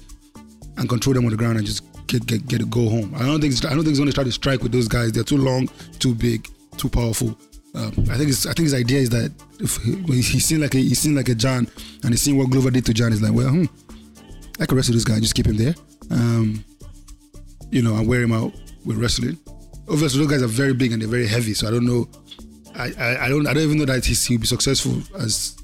Speaker 6: and control them on the ground and just get get get go home. I don't think it's, I don't think he's going to try to strike with those guys. They're too long, too big, too powerful. Um, I think it's, I think his idea is that if he, he's seen like a he's seen like a Jan and he's seen what Glover did to Jan. He's like, well, hmm, I can wrestle this guy. and Just keep him there. Um, you know, and wear him out with wrestling. Obviously, those guys are very big and they're very heavy. So I don't know. I, I, I don't I don't even know that he's, he'll be successful as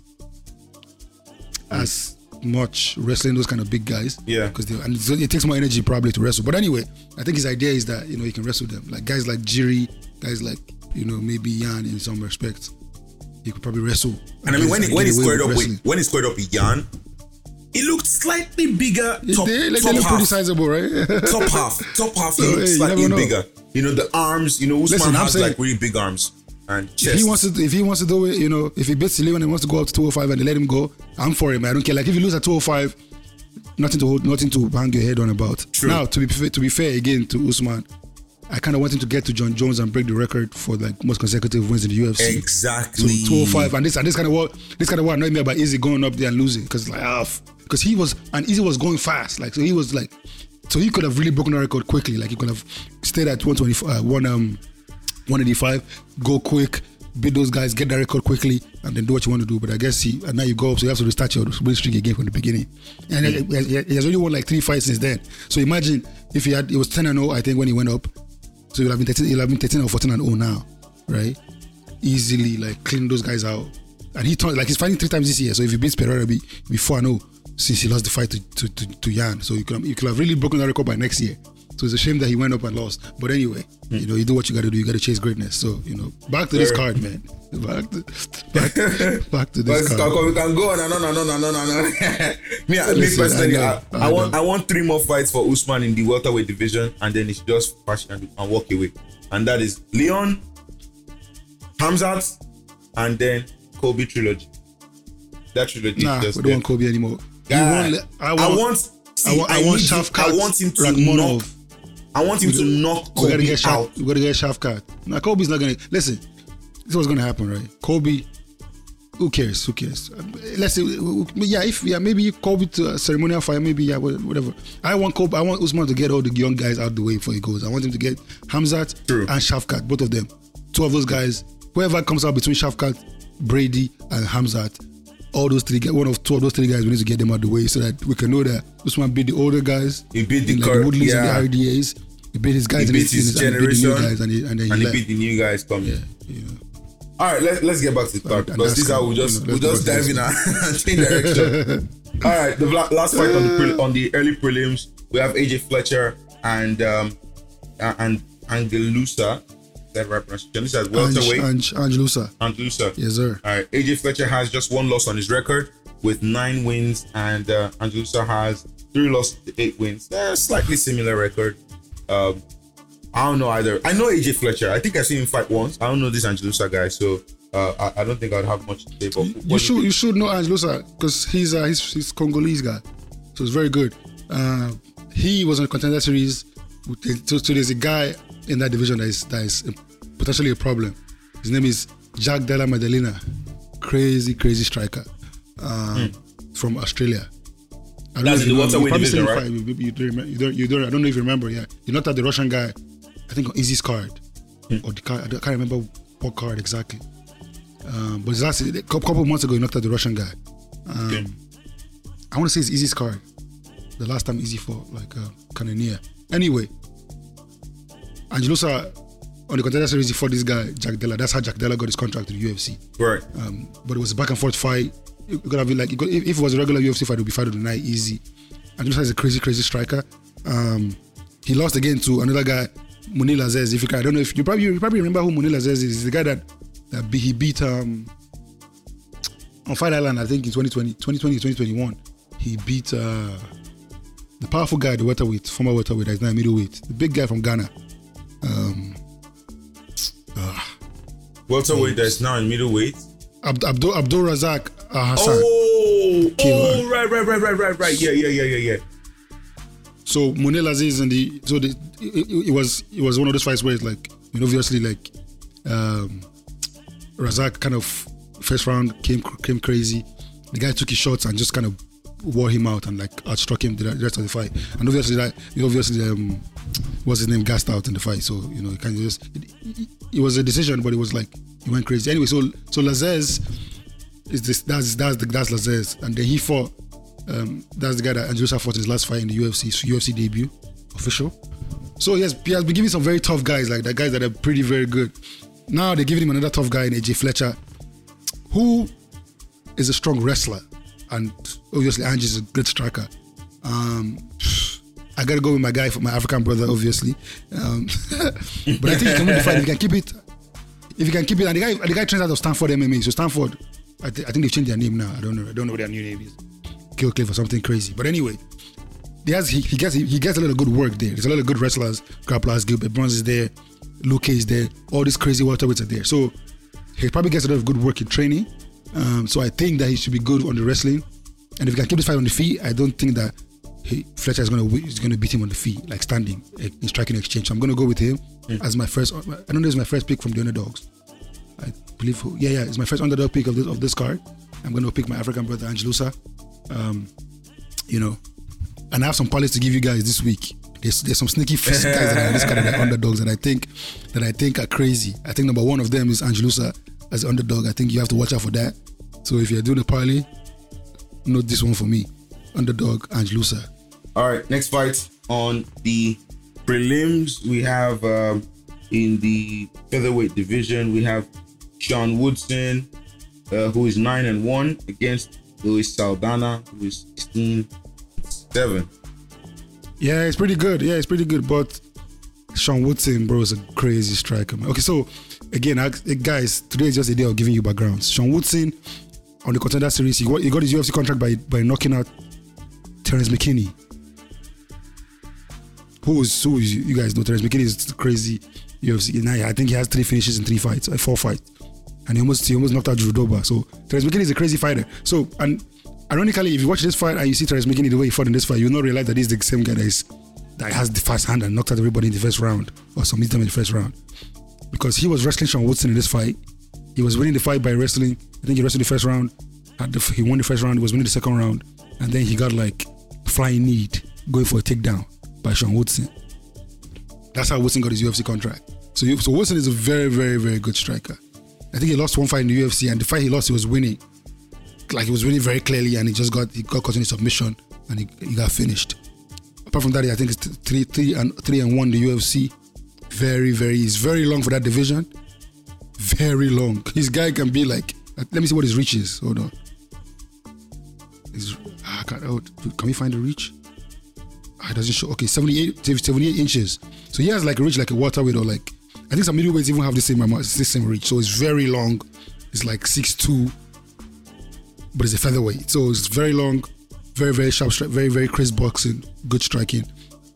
Speaker 6: as much wrestling those kind of big guys.
Speaker 5: Yeah.
Speaker 6: because and it takes more energy probably to wrestle. But anyway, I think his idea is that you know he can wrestle them like guys like Jiri, guys like you know maybe Jan in some respects. He could probably wrestle.
Speaker 5: And I mean, when he, when he squared up
Speaker 6: wrestling.
Speaker 5: with when he squared up with Jan, he looked slightly bigger. Top,
Speaker 6: they, like,
Speaker 5: top
Speaker 6: they look pretty
Speaker 5: half.
Speaker 6: sizable, right?
Speaker 5: top half, top half, he
Speaker 6: oh,
Speaker 5: So,
Speaker 6: hey, you
Speaker 5: slightly bigger. You know, the arms, you know, Usman
Speaker 6: Listen,
Speaker 5: has
Speaker 6: saying-
Speaker 5: like really big arms and
Speaker 6: If he wants to, if he wants to do it, you know, if he beats Leon and wants to go up to 205 and they let him go, I'm for him. I don't care. Like if you lose at 205, nothing to hold, nothing to hang your head on about.
Speaker 5: True.
Speaker 6: Now, to be to be fair again to Usman, I kind of want him to get to Jon Jones and break the record for like most consecutive wins in the UFC. So
Speaker 5: Exactly.
Speaker 6: 205, and this and this kind of what this kind of what annoyed me about Izzy going up there and losing because like ah, because he was and Izzy was going fast, like so he was like, so he could have really broken the record quickly, like he could have stayed at 125, uh, one um, 185, go quick, beat those guys, get the record quickly, and then do what you want to do. But I guess he and now you go up, so you have to restart your win streak again from the beginning. And he, he- he has only won like three fights since then. So imagine if he had, it was 10 and 0, I think, when he went up. So he'll have been 13, he'll have been 13 or 14 and 0 now, right? Easily like clean those guys out. And he turned like he's fighting three times this year. So if he beats Pereira, be be four and 0 since he lost the fight to to, to, to Yan. So you could have, you could have really broken that record by next year. So it's a shame that he went up and lost. But anyway, hmm. you know, you do what you got to do. You got to chase greatness. So you know, back to this
Speaker 5: Sure.
Speaker 6: card, man. Back to back, back to
Speaker 5: But
Speaker 6: this card.
Speaker 5: we can go on and on and on and on and on. me, me
Speaker 6: Listen,
Speaker 5: personally,
Speaker 6: I
Speaker 5: I,
Speaker 6: know,
Speaker 5: I,
Speaker 6: I
Speaker 5: want. I want three more fights for Usman in the welterweight division, and then it's just pass and, and walk away. And that is Leon, Khamzat, and then Colby trilogy. That trilogy
Speaker 6: Nah,
Speaker 5: is
Speaker 6: we don't
Speaker 5: there.
Speaker 6: want Colby anymore. You
Speaker 5: Guy,
Speaker 6: want-
Speaker 5: I want, see,
Speaker 6: I want, I want
Speaker 5: need him-
Speaker 6: Shavkat
Speaker 5: I want him to
Speaker 6: Rakhmonov.
Speaker 5: knock. I want him to knock
Speaker 6: We gotta
Speaker 5: Colby
Speaker 6: get
Speaker 5: out.
Speaker 6: We gotta get Shavkat. Now Colby's not gonna listen. This is what's gonna happen, right? Colby. Who cares? Who cares? Let's say, yeah, if yeah, maybe Colby to a ceremonial fire, maybe yeah, whatever. I want Colby. I want Usman to get all the young guys out the way before he goes. I want him to get Khamzat
Speaker 5: True.
Speaker 6: and Shavkat, both of them. Two of those guys. Whoever comes out between Shavkat, Brady, and Khamzat, all those three guys, one of two of those three guys, we need to get them out of the way so that we can know that Usman beat the older guys.
Speaker 5: He beat the
Speaker 6: in, like,
Speaker 5: cur-
Speaker 6: Woodleys
Speaker 5: yeah.
Speaker 6: and the RDAs. He beat his guys
Speaker 5: He
Speaker 6: in
Speaker 5: beat his
Speaker 6: and he beat the new
Speaker 5: generation,
Speaker 6: guys, and, he, and then
Speaker 5: and
Speaker 6: he
Speaker 5: he beat the new guys coming.
Speaker 6: yeah, yeah.
Speaker 5: All right, let's let's get back to the card because this is how we just we just dive in and change direction. All right, the last fight on the pre- on the early prelims, we have AJ Fletcher and um and Ange Loosa. That right pronunciation. This is
Speaker 6: Ange,
Speaker 5: welterweight.
Speaker 6: Ange, Loosa.
Speaker 5: Angelusa.
Speaker 6: Yes, sir.
Speaker 5: All right, AJ Fletcher has just one loss on his record with nine wins, and uh, Ange Loosa has three losses, to eight wins. They're slightly similar record. Um, I don't know either. I know AJ Fletcher. I think I've seen him fight once. I don't know this Ange Loosa guy, so uh, I, I don't think I'd have much to say. But
Speaker 6: You
Speaker 5: do
Speaker 6: should you should know Ange Loosa because he's uh, he's he's Congolese guy, so it's very good. Uh, he was on a contender series. So, so there's a guy in that division that is that is potentially a problem. His name is Jack Della Maddalena, crazy crazy striker um, from Australia. I don't.
Speaker 5: That's the
Speaker 6: you know-
Speaker 5: welterweight
Speaker 6: you probably
Speaker 5: division, right?
Speaker 6: You, you, don't you don't you don't I don't know if you remember. Yeah, you knocked out the Russian guy. I think on Izzy's card
Speaker 5: Hmm.
Speaker 6: or the card. I can't remember what card exactly. Um, but that's a couple of months ago. He knocked out the Russian guy. Um,
Speaker 5: Okay.
Speaker 6: I want to say it's Izzy's card. The last time Izzy fought, like uh, near. Anyway, Ange Loosa on the contender series for this guy Jack Della. That's how Jack Della got his contract to the UFC.
Speaker 5: Right.
Speaker 6: Um, but it was a back and forth fight. It could have been like it could- if, if it was a regular UFC fight, it would be fight of the night easy. Ange Loosa is a crazy, crazy striker. Um, he lost again to another guy, Mounir Lazzez. If you can, I don't know if you probably you probably remember who Mounir Lazzez is. He's the guy that that be, he beat um, on Fight Island. I think in 2020, 2020, 2021, he beat uh, the powerful guy, the welterweight, former welterweight, that's now middleweight, the big guy from Ghana. Um, uh,
Speaker 5: Welterweight that's now in middleweight.
Speaker 6: Abd- Abdul Abdul Razak uh, Hassan.
Speaker 5: Oh, oh, right, right, right, right, right, right. Yeah, yeah, yeah, yeah, yeah.
Speaker 6: So Mounir Lazzez and the so the, it, it, it was it was one of those fights where it's like you know obviously like um Razak kind of first round came came crazy. The guy took his shots and just kind of wore him out and like outstruck him the rest of the fight. And obviously that he obviously um what's his name gassed out in the fight. So you know it kind of just it, it, it was a decision, but it was like he went crazy. Anyway, so so Lazzez is this that's that's the that's Lazzez and then he fought um, that's the guy that Ange Loosa fought his last fight in the UFC, UFC debut, official. So he has, he has been giving some very tough guys, like the guys that are pretty very good. Now they're giving him another tough guy in AJ Fletcher, who is a strong wrestler, and obviously Angie is a good striker. Um, I gotta go with my guy, for my African brother, obviously. Um, but I think he can win the fight if he can keep it. If he can keep it, and the guy, the guy trains out of Sanford MMA. So Sanford, I, thi- I think they've changed their name now. I don't know. I don't know what their new name is. Kill Cliff or something crazy. But anyway, he has he, he gets he, gets a lot of good work there. There's a lot of good wrestlers. Grapplers, Gilbert Burns is there, Luque is there. All these crazy welterweights are there. So he probably gets a lot of good work in training. Um, so I think that he should be good on the wrestling. And if he can keep this fight on the feet, I don't think that he, Fletcher is gonna is gonna beat him on the feet, like standing eh, in striking exchange. So I'm gonna go with him as my first. I know this is my first pick from the underdogs. I believe, who- yeah, yeah, it's my first underdog pick of this of this card. I'm gonna pick my African brother Ange Loosa. Um, you know, and I have some parlays to give you guys this week. There's there's some sneaky guys that are this card that are underdogs that I think that I think are crazy. I think number one of them is Ange Loosa as an underdog. I think you have to watch out for that. So if you're doing a parlay, note this one for me. Underdog Ange Loosa.
Speaker 5: All right, next fight on the prelims. We have um, in the featherweight division, we have Sean Woodson, uh, who is nine and one, against Luis Saldana, who is 16 seven.
Speaker 6: Yeah, it's pretty good. Yeah, it's pretty good. But Sean Woodson, bro, is a crazy striker. Man. Okay, so again, I, guys, today is just a day of giving you backgrounds. Sean Woodson on the contender series, he got, he got his UFC contract by by knocking out Terence McKinney. Who is who is you guys know? Terence McKinney is crazy UFC. Now I think he has three finishes in three fights, uh, four fights, and he almost he almost knocked out Drew. So Terence McKinney is a crazy fighter. So and ironically, if you watch this fight and you see Terence McKinney the way he fought in this fight, you'll not realize that he's the same guy that is that has the fast hand and knocked out everybody in the first round or submitted them in the first round. Because he was wrestling Sean Woodson in this fight. He was winning the fight by wrestling. I think he wrestled the first round. He won the first round. He was winning the second round, and then he got like flying need going for a takedown by Sean Woodson. That's how Woodson got his UFC contract. So, so Woodson is a very, very, very good striker. I think he lost one fight in the UFC, and the fight he lost, he was winning. Like he was winning very clearly, and he just got he got caught in a submission, and he, he got finished. Apart from that, I think it's three, three and three and one the UFC. Very, very, he's very long for that division. Very long. His guy can be like. Let me see what his reach is. Hold on. His, ah, can't, oh, can we find the reach? Ah, it doesn't show. Okay, 78, 78 inches. So he has like a reach like a waterweight or like I think some middleweights even have the same amount, the same reach. So it's very long. It's like 6'2", but it's a featherweight. So it's very long, very very sharp, very very crisp boxing, good striking.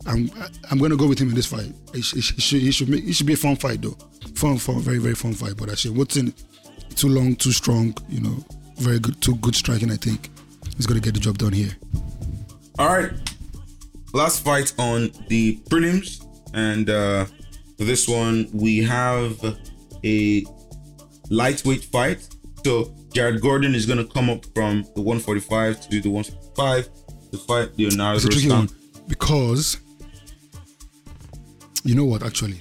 Speaker 6: I'm I'm gonna go with him in this fight. It, sh- it, should it should, make, it should be a fun fight though. Fun, fun, very very fun fight. But actually, Woodson, too long, too strong. You know, very good, too good striking. I think he's gonna get the job done here.
Speaker 5: All right. Last fight on the prelims. And uh, for this one, we have a lightweight fight. So Jared Gordon is going to come up from the 145 to the 155 to fight Leonardo
Speaker 6: It's a tricky one because you know what? Actually,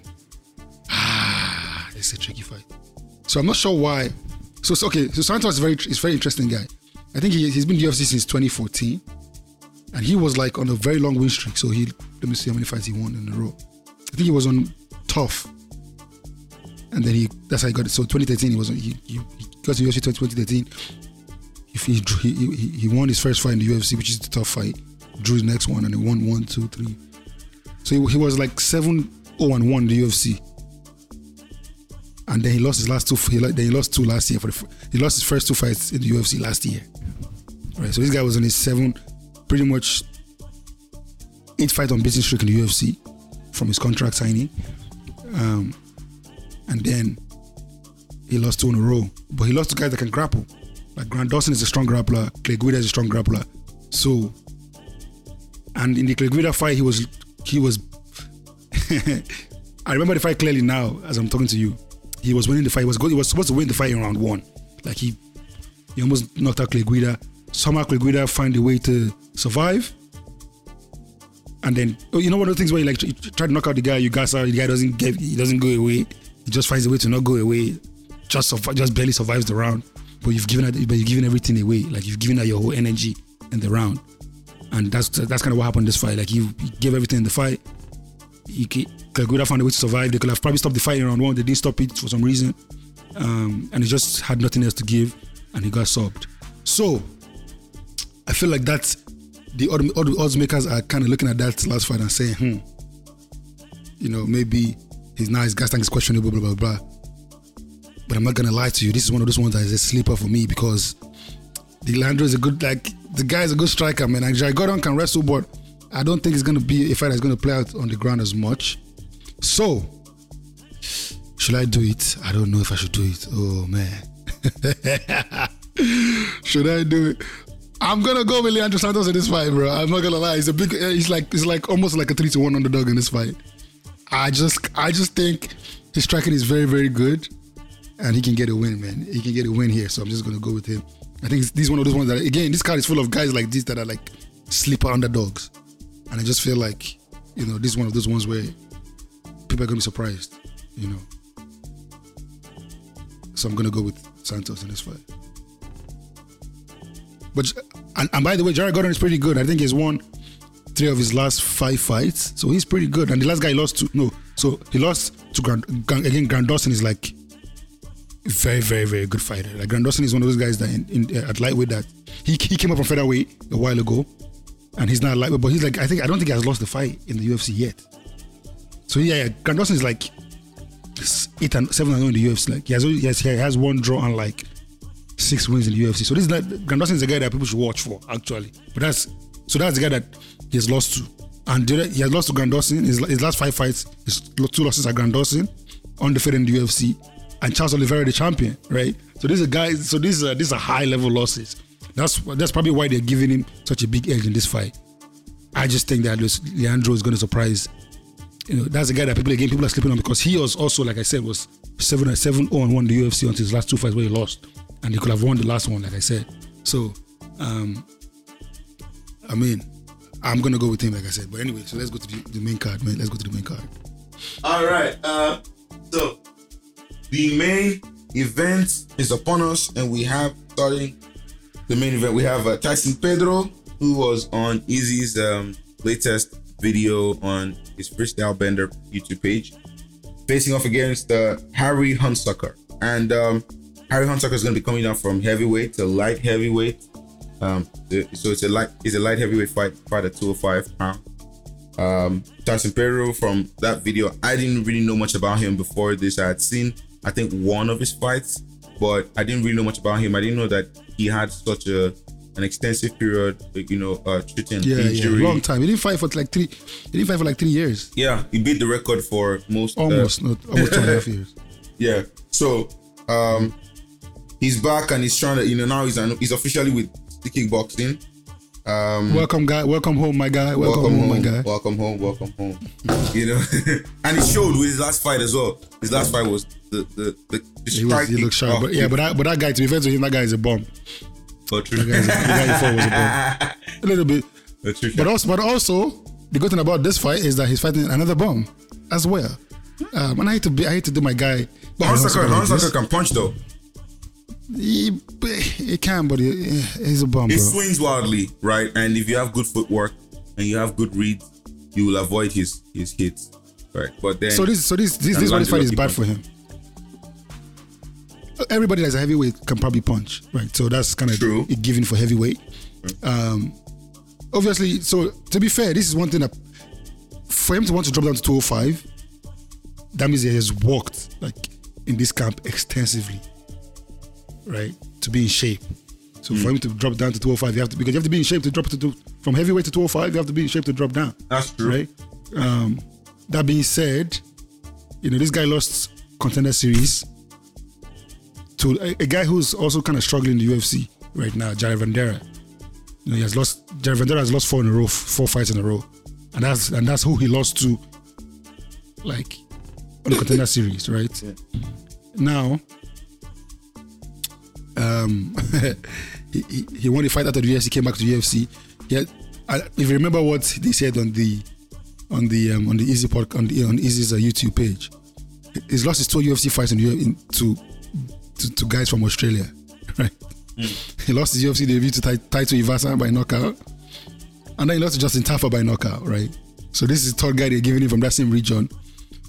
Speaker 6: ah, it's a tricky fight. So I'm not sure why. So, so okay, so Santos is very is very interesting guy. I think he, he's been the UFC since 2014, and he was like on a very long win streak. So he let me see how many fights he won in a row. I think he was on TUF, and then he that's how he got it. So 2013 he was on, he, he, he got to UFC 2013. If he, he, he he won his first fight in the UFC, which is the TUF fight. Drew his next one, and he won one, two, three. So he, he was like seven, zero, and one in the UFC, and then he lost his last two. He, then he lost two last year. For the, he lost his first two fights in the UFC last year. Right. So this guy was on his seven, pretty much eight fight unbeaten streak in the UFC from his contract signing, um, and then he lost two in a row. But he lost to guys that can grapple. Like Grant Dawson is a strong grappler. Clay Guida is a strong grappler. So, and in the Clay Guida fight, he was he was. I remember the fight clearly now as I'm talking to you. He was winning the fight. He was good. He was supposed to win the fight in round one. Like he, he almost knocked out Clay Guida. Somehow Clay Guida find a way to survive. And then oh, you know one of the things where you like you try to knock out the guy, you gas out, the guy doesn't get, he doesn't go away. He just finds a way to not go away. Just just barely survives the round. But you've given but you've given everything away. Like you've given out your whole energy in the round. And that's that's kind of what happened in this fight. Like you, you gave everything in the fight. He Kaguda found a way to survive. They could have probably stopped the fight in round one. They didn't stop it for some reason. Um, and he just had nothing else to give and he got subbed. So I feel like that's the odd, odd, odds makers are kind of looking at that last fight and saying, hmm, you know, maybe he's his gas tank is questionable, blah blah blah. But I'm not gonna lie to you. This is one of those ones that is a sleeper for me because the Leandro is a good like the guy is a good striker, man. And Jai Gordon can wrestle, but I don't think it's gonna be a fight that's gonna play out on the ground as much. So should I do it? I don't know if I should do it. Oh man. should I do it? I'm gonna go with Leandro Santos in this fight, bro. I'm not gonna lie. He's a big. Eh, he's like he's like almost like a three to one underdog in this fight. I just I just think his striking is very very good, and he can get a win, man. He can get a win here, so I'm just gonna go with him. I think this is one of those ones that again this card is full of guys like this that are like sleeper underdogs, and I just feel like you know this is one of those ones where people are gonna be surprised, you know. So I'm gonna go with Santos in this fight. But and, and by the way, Jared Gordon is pretty good. I think he's won three of his last five fights, so he's pretty good. And the last guy he lost to no, so he lost to Grant, again. Grant Dawson is like very, very, very good fighter. Like Grant Dawson is one of those guys that in, in uh, at lightweight that he he came up from featherweight a while ago, and he's not lightweight, but he's like I think I don't think he has lost the fight in the UFC yet. So yeah, yeah Dawson is like eight and seven and zero in the UFC. Like he has only- he has, one draw and like six wins in the UFC. So this is not Grant Dawson is a guy that people should watch for actually. But that's so that's the guy that he has lost to, and he has lost to Grant Dawson. His, his last five fights, his two losses are Grant Dawson, undefeated in the UFC, and Charles Oliveira the champion, right? So this is a guy. So these are these are high level losses. That's that's probably why they're giving him such a big edge in this fight. I just think that Leandro is going to surprise. You know, that's the guy that people again people are sleeping on because he was also like I said was seven and seven oh and won the UFC until his last two fights where he lost, and he could have won the last one like I said. So, um, I mean, I'm gonna go with him like I said. But anyway, so let's go to the, the main card, man. Let's go to the main card.
Speaker 5: All right. Uh, so the main event is upon us, and we have starting the main event. We have uh, Tyson Pedro, who was on Izzy's um, latest video on his Freestylebender YouTube page, facing off against uh, Harry Hunsucker, and um, Harry Hunsucker is going to be coming down from heavyweight to light heavyweight. Um, so it's a light, it's a light heavyweight fight, fight at 205 pounds um Tyson Pedro from that video. I didn't really know much about him before this. I had seen I think one of his fights, but I didn't really know much about him. I didn't know that he had such a an extensive period, you know, uh treating
Speaker 6: Yeah,
Speaker 5: injury.
Speaker 6: yeah, long time. He didn't fight for like three. He didn't fight for like three years.
Speaker 5: Yeah, he beat the record for most uh,
Speaker 6: Almost, not almost two and a half years.
Speaker 5: yeah. So um he's back and he's trying to, you know, now he's an, he's officially with the kickboxing. Um
Speaker 6: Welcome, guy. Welcome home, my guy. Welcome, home, my guy.
Speaker 5: Welcome home. Welcome home. you know, and he showed with his last fight as well. His last fight was the the the, the
Speaker 6: He, was, he looks sharp,
Speaker 5: Oh,
Speaker 6: but yeah, but that, but that guy, to be fair to him, that guy is a bomb.
Speaker 5: for true.
Speaker 6: That guy, is a, the guy was a bomb. A little bit, but also, but also, the good thing about this fight is that he's fighting another bomb as well. Um, and I hate to be, I hate to do my guy.
Speaker 5: But
Speaker 6: this.
Speaker 5: Hunsucker can punch though.
Speaker 6: He, he can, but he, he's a bomb,
Speaker 5: He
Speaker 6: bro.
Speaker 5: swings wildly, right? And if you have good footwork and you have good read, you will avoid his his hits, right? But then
Speaker 6: So this, so this, this, this is this fight is bad for him. Everybody that's a heavyweight can probably punch, right? So that's kind of
Speaker 5: True.
Speaker 6: given for heavyweight. Um, obviously, so to be fair, this is one thing that for him to want to drop down to 205, that means he has worked like in this camp extensively, right? To be in shape. So
Speaker 5: Hmm.
Speaker 6: for him to drop down to 205, you have to because you have to be in shape to drop to two, from heavyweight to 205. You have to be in shape to drop down
Speaker 5: that's true.
Speaker 6: right? Um, that being said, you know this guy lost contender series to a, a guy who's also kind of struggling in the UFC right now, Jared Vanderaa. You know, he has lost. Jared Vanderaa has lost four in a row, four fights in a row, and that's and that's who he lost to, like, on the contender series, right? Now, um, he, he, he won the fight out of the UFC, came back to the UFC. Yeah, if you remember what they said on the on the um, on the Izzy pod, on the on Izzy's uh, YouTube page, he's lost his two UFC fights in, in to, to to guys from Australia, right? He lost his UFC debut to Tai- Taito Ivasa by knockout, and then he lost to Justin Tafa by knockout, right? So this is the third guy they're giving him from that same region,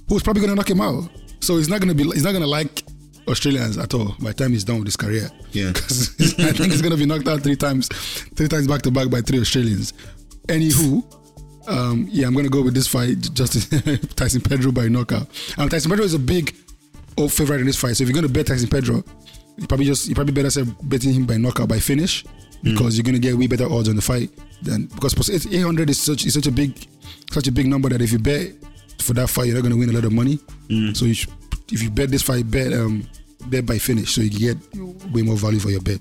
Speaker 6: who's probably gonna knock him out. So he's not gonna be he's not gonna like Australians at all by the time he's done with his career.
Speaker 5: Yeah.
Speaker 6: because I think he's gonna be knocked out three times, three times back to back by three Australians. Anywho, um, yeah, I'm gonna go with this fight, Justin Tyson Pedro by knockout. Um, Tyson Pedro is a big oh, favorite in this fight, so if you're gonna bet Tyson Pedro, you probably just you probably better say betting him by knockout by finish because you're gonna get way better odds on the fight than because plus 800 is such is such a big such a big number that if you bet for that fight, you're not gonna win a lot of money. So you should, if you bet this fight, bet um bet by finish, so you get way more value for your bet.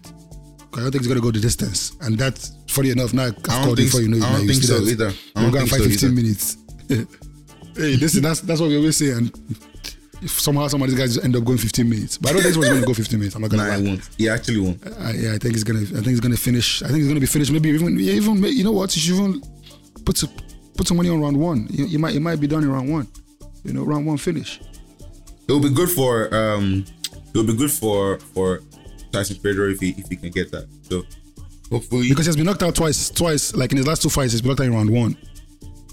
Speaker 6: I don't think he's gonna go the distance. And that's funny enough. Now I
Speaker 4: don't
Speaker 6: called you
Speaker 4: think
Speaker 6: before you know.
Speaker 4: so- I
Speaker 6: now
Speaker 4: don't
Speaker 6: you
Speaker 4: think
Speaker 6: see
Speaker 4: so
Speaker 6: that.
Speaker 4: either. I
Speaker 6: We're
Speaker 4: don't
Speaker 6: gonna
Speaker 4: think
Speaker 6: fight
Speaker 4: so
Speaker 6: 15
Speaker 4: either.
Speaker 6: minutes. hey, listen, that's that's what we always say. And if somehow some of these guys end up going 15 minutes, but I don't think he's gonna go 15 minutes. I'm not gonna
Speaker 4: Nah,
Speaker 6: lie.
Speaker 4: I won't. He actually won't.
Speaker 6: I, yeah, I think he's gonna. I think he's gonna finish. I think he's gonna be finished. Maybe even even you know what? You should even put some, put some money on round one. You, you might it might be done in round one. You know, round one finish.
Speaker 5: It will be good for um, it will be good for for Tyson Pedro if he if he can get that. So hopefully,
Speaker 6: because he has been knocked out twice. Twice, like in his last two fights, he's been knocked out in round one.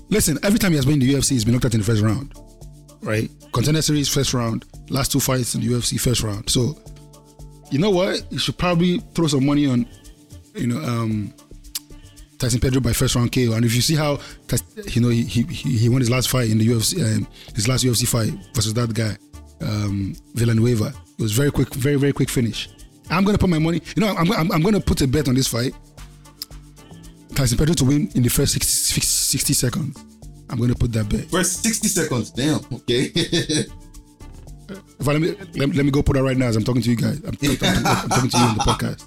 Speaker 6: Listen, every time he has been in the UFC, he's been knocked out in the first round, right? Contender series first round, last two fights in the UFC first round. So, you know what? You should probably throw some money on, you know, um, Tyson Pedro by first round KO. And if you see how, you know, he he, he he won his last fight in the UFC, um, his last UFC fight versus that guy, um, Villanueva. It was very quick, very very quick finish. I'm gonna put my money. You know, I'm I'm, I'm gonna put a bet on this fight. Tyson Pedro to win in the first 60, 60 seconds. I'm gonna put that bet.
Speaker 4: First 60 seconds. Damn. Okay.
Speaker 6: Let, me, let, me- let me go put that right now as I'm talking to you guys. I'm, talking- I'm talking to you in the podcast.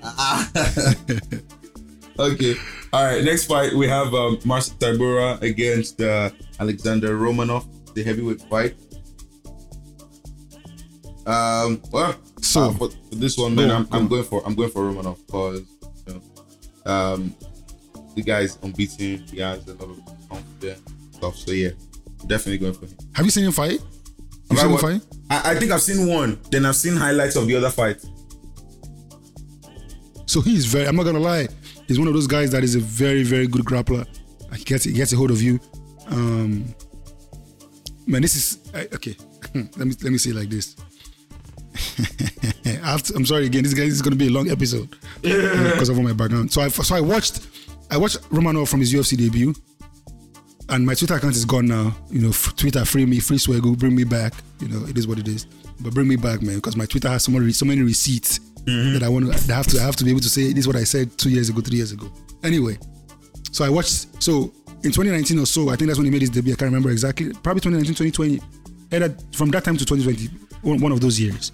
Speaker 5: okay. All right. Next fight we have um, Tybura against uh, Alexander Romanov, the heavyweight fight. Um. Well,
Speaker 6: So-
Speaker 5: uh, for, this one, man, I'm, I'm going for I'm going for Romanov because you know, um, the guy's unbeaten. He has a lot of confidence stuff. So yeah, definitely going for him.
Speaker 6: Have you seen him fight?
Speaker 5: Have
Speaker 6: you
Speaker 5: I
Speaker 6: seen him fight?
Speaker 5: I, I think I've seen one. Then I've seen highlights of the other fight.
Speaker 6: So he's very. I'm not gonna lie. He's one of those guys that is a very, very good grappler. He gets he gets a hold of you. Um, man, this is I, okay. let me let me say it like this. To, I'm sorry again. This guy is gonna be a long episode because of all my background. So I so I watched I watched Romanov from his UFC debut, and my Twitter account is gone now. You know, Twitter free me, free Swaggle, bring me back. You know, it is what it is. But bring me back, man, because my Twitter has so many so many receipts mm-hmm. that I want to. I have to I have to be able to say this is what I said two years ago, three years ago. Anyway, so I watched. So in 2019 or so, I think that's when he made his debut. I can't remember exactly. Probably 2019, 2020. Either from that time to 2020, one, one of those years.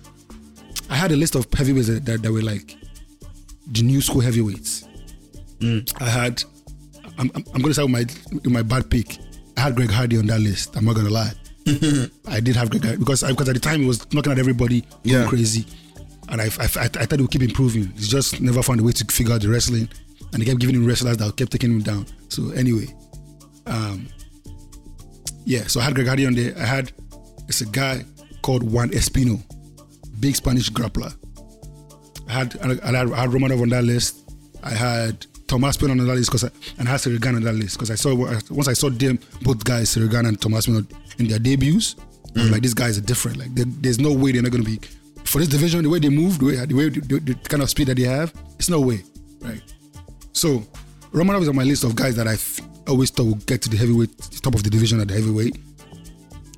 Speaker 6: I had a list of heavyweights that, that, that were like the new school heavyweights. I had. I'm, I'm, I'm going to start with my with my bad pick. I had Greg Hardy on that list. I'm not going to lie. I did have Greg Hardy because I, because at the time he was knocking at everybody, going
Speaker 4: Yeah.
Speaker 6: crazy, and I, I, I, I thought he would keep improving. He just never found a way to figure out the wrestling, and he kept giving him wrestlers that kept taking him down. So anyway, um, yeah. So I had Greg Hardy on there. I had it's a guy called Juan Espino, big Spanish grappler. I had I had, I had Romanov on that list. I had Tom Aspinall on that list because and I had Ciryl Gane on that list because I saw once I saw them both guys Ciryl Gane and Tom Aspinall in their debuts. I was mm. like these guys are different. Like there- there's no way they're not going to be for this division. The way they move, the way the way the, the kind of speed that they have, it's no way, right? So Romanov is on my list of guys that I always thought would get to the heavyweight top of the division at the heavyweight.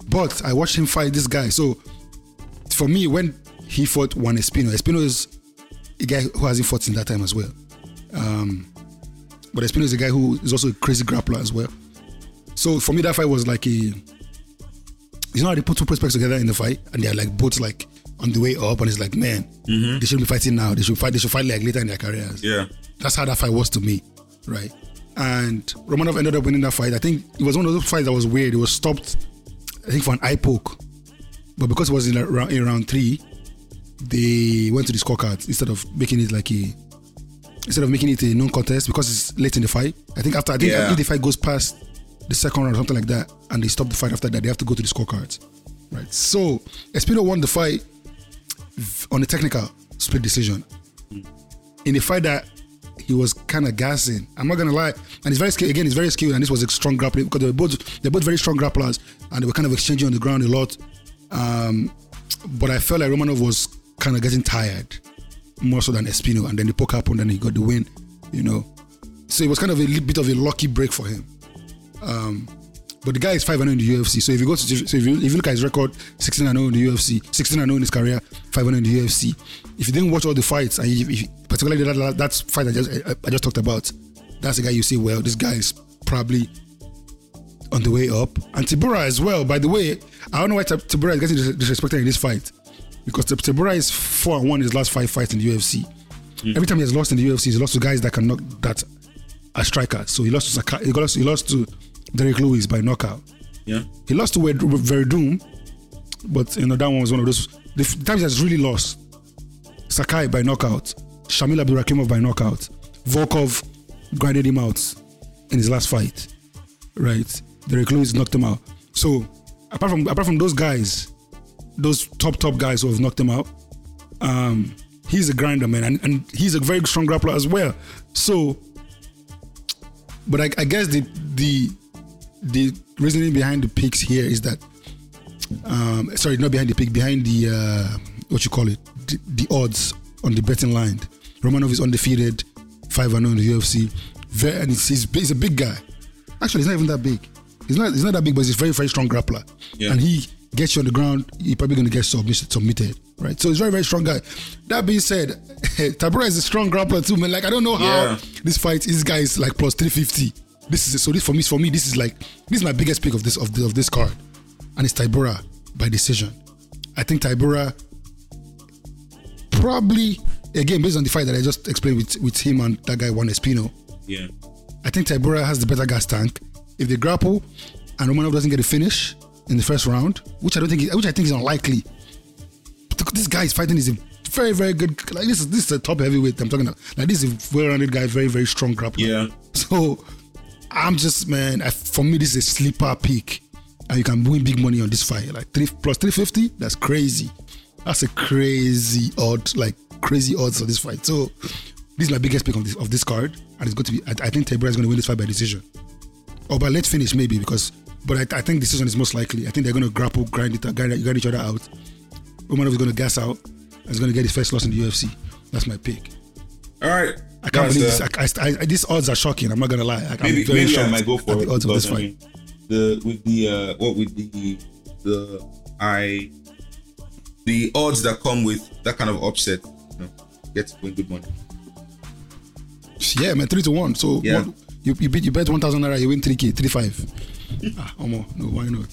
Speaker 6: But I watched him fight this guy. So for me, when he fought Juan Espino, Espino is a guy who hasn't fought in that time as well. Um, but Espino is a guy who is also a crazy grappler as well. So for me, that fight was like a. You know how they put two prospects together in the fight, and they're like both like on the way up, and it's like, man, they shouldn't be fighting now. They should fight. They should fight like later in their careers.
Speaker 5: Yeah.
Speaker 6: That's how that fight was to me, right? And Romanov ended up winning that fight. I think it was one of those fights that was weird. It was stopped, I think, for an eye poke, but because it was in, a, round- in round three, they went to the scorecards instead of making it like a instead of making it a non-contest because it's late in the fight. I think after I think
Speaker 5: Yeah.
Speaker 6: if the fight goes past the second round or something like that, and they stop the fight after that, they have to go to the scorecards, right? So Espino won the fight on a technical split decision in a fight that he was kind of gassing. I'm not gonna lie, and he's very skilled. Again, he's very skilled, and this was a strong grappling because they were both they're both very strong grapplers, and they were kind of exchanging on the ground a lot. Um, but I felt like Romanov was kind of getting tired, more so than Espino, and then the poke happened, and then he got the win. You know, so it was kind of a bit of a lucky break for him. Um, but the guy is 5 0 in the UFC. So if you go to so if you, if you look at his record, 16 0 in the UFC, 16 0 in his career, 5 0 in the UFC. If you didn't watch all the fights, and particularly that, that, fight I just I, I just talked about, that's the guy you say, well, this guy is probably on the way up. And Tybura as well. By the way, I don't know why Tib- Tybura is getting disrespected in this fight because Tib- Tybura is four and one in his last five fights in the UFC. Mm. Every time he has lost in the UFC, he's lost to guys that can knock that are strikers. So he lost to Sakai, he lost, he lost to Derrick Lewis by knockout.
Speaker 5: Yeah.
Speaker 6: He lost to Werdum, but you know that one was one of those. The times he has really lost, Sakai by knockout, Shamil Abdurakhimov by knockout, Volkov grinded him out in his last fight, right? Derrick Lewis knocked him out. So apart from apart from those guys, those top top guys who have knocked him out, um, he's a grinder man, and, and he's a very strong grappler as well. So, but I, I guess the the the reasoning behind the picks here is that um sorry not behind the pick behind the uh what you call it the, the odds on the betting line. Romanov is undefeated 5 and 0 in the ufc very and he's, he's, a big guy. Actually he's not even that big. He's not he's not that big but he's a very very strong grappler.
Speaker 5: Yeah.
Speaker 6: and he gets you on the ground you're probably going to get submitted submitted right? So he's a very very strong guy. That being said Tybura is a strong grappler too man. Like i don't know how
Speaker 5: Yeah.
Speaker 6: this fight this guy is like plus 350 this is so this for me for me this is like this is my biggest pick of this of the, of this card. And it's Tybura by decision. I think Tybura probably again based on the fight that I just explained with with him and that guy Juan Espino.
Speaker 5: Yeah.
Speaker 6: I think Tybura has the better gas tank. If they grapple and Romanov doesn't get a finish in the first round which I don't think which I think is unlikely But this guy is fighting is a very very good like this is this is a top heavyweight I'm talking about. Like this is a well-rounded guy very very strong grappler.
Speaker 5: Yeah.
Speaker 6: so I'm just man. I, for me, this is a sleeper pick, and you can win big money on this fight. Like three plus three fifty. That's crazy. That's a crazy odd, like crazy odds for this fight. So this is my biggest pick of this of this card, and it's going to be. I, I think Tybura is going to win this fight by decision, or by late finish maybe because. But I, I think decision is most likely. I think they're going to grapple, grind it, grind, grind each other out. Romanov is going to gas out. and He's going to get his first loss in the UFC. That's my pick.
Speaker 5: All right.
Speaker 6: I can't believe this. I, I, I, these odds are shocking. I'm not gonna lie. Like,
Speaker 5: maybe
Speaker 6: I'm very
Speaker 5: maybe I might go for
Speaker 6: the odds of this
Speaker 5: I
Speaker 6: fight.
Speaker 5: mean, the with the uh what with the the I the odds that come with that kind of upset, you know, get win good money.
Speaker 6: Yeah, man, three to one. So
Speaker 5: Yeah.
Speaker 6: you you, bet, you bet one thousand naira, you win three k, three five. ah, Omo, no, why not?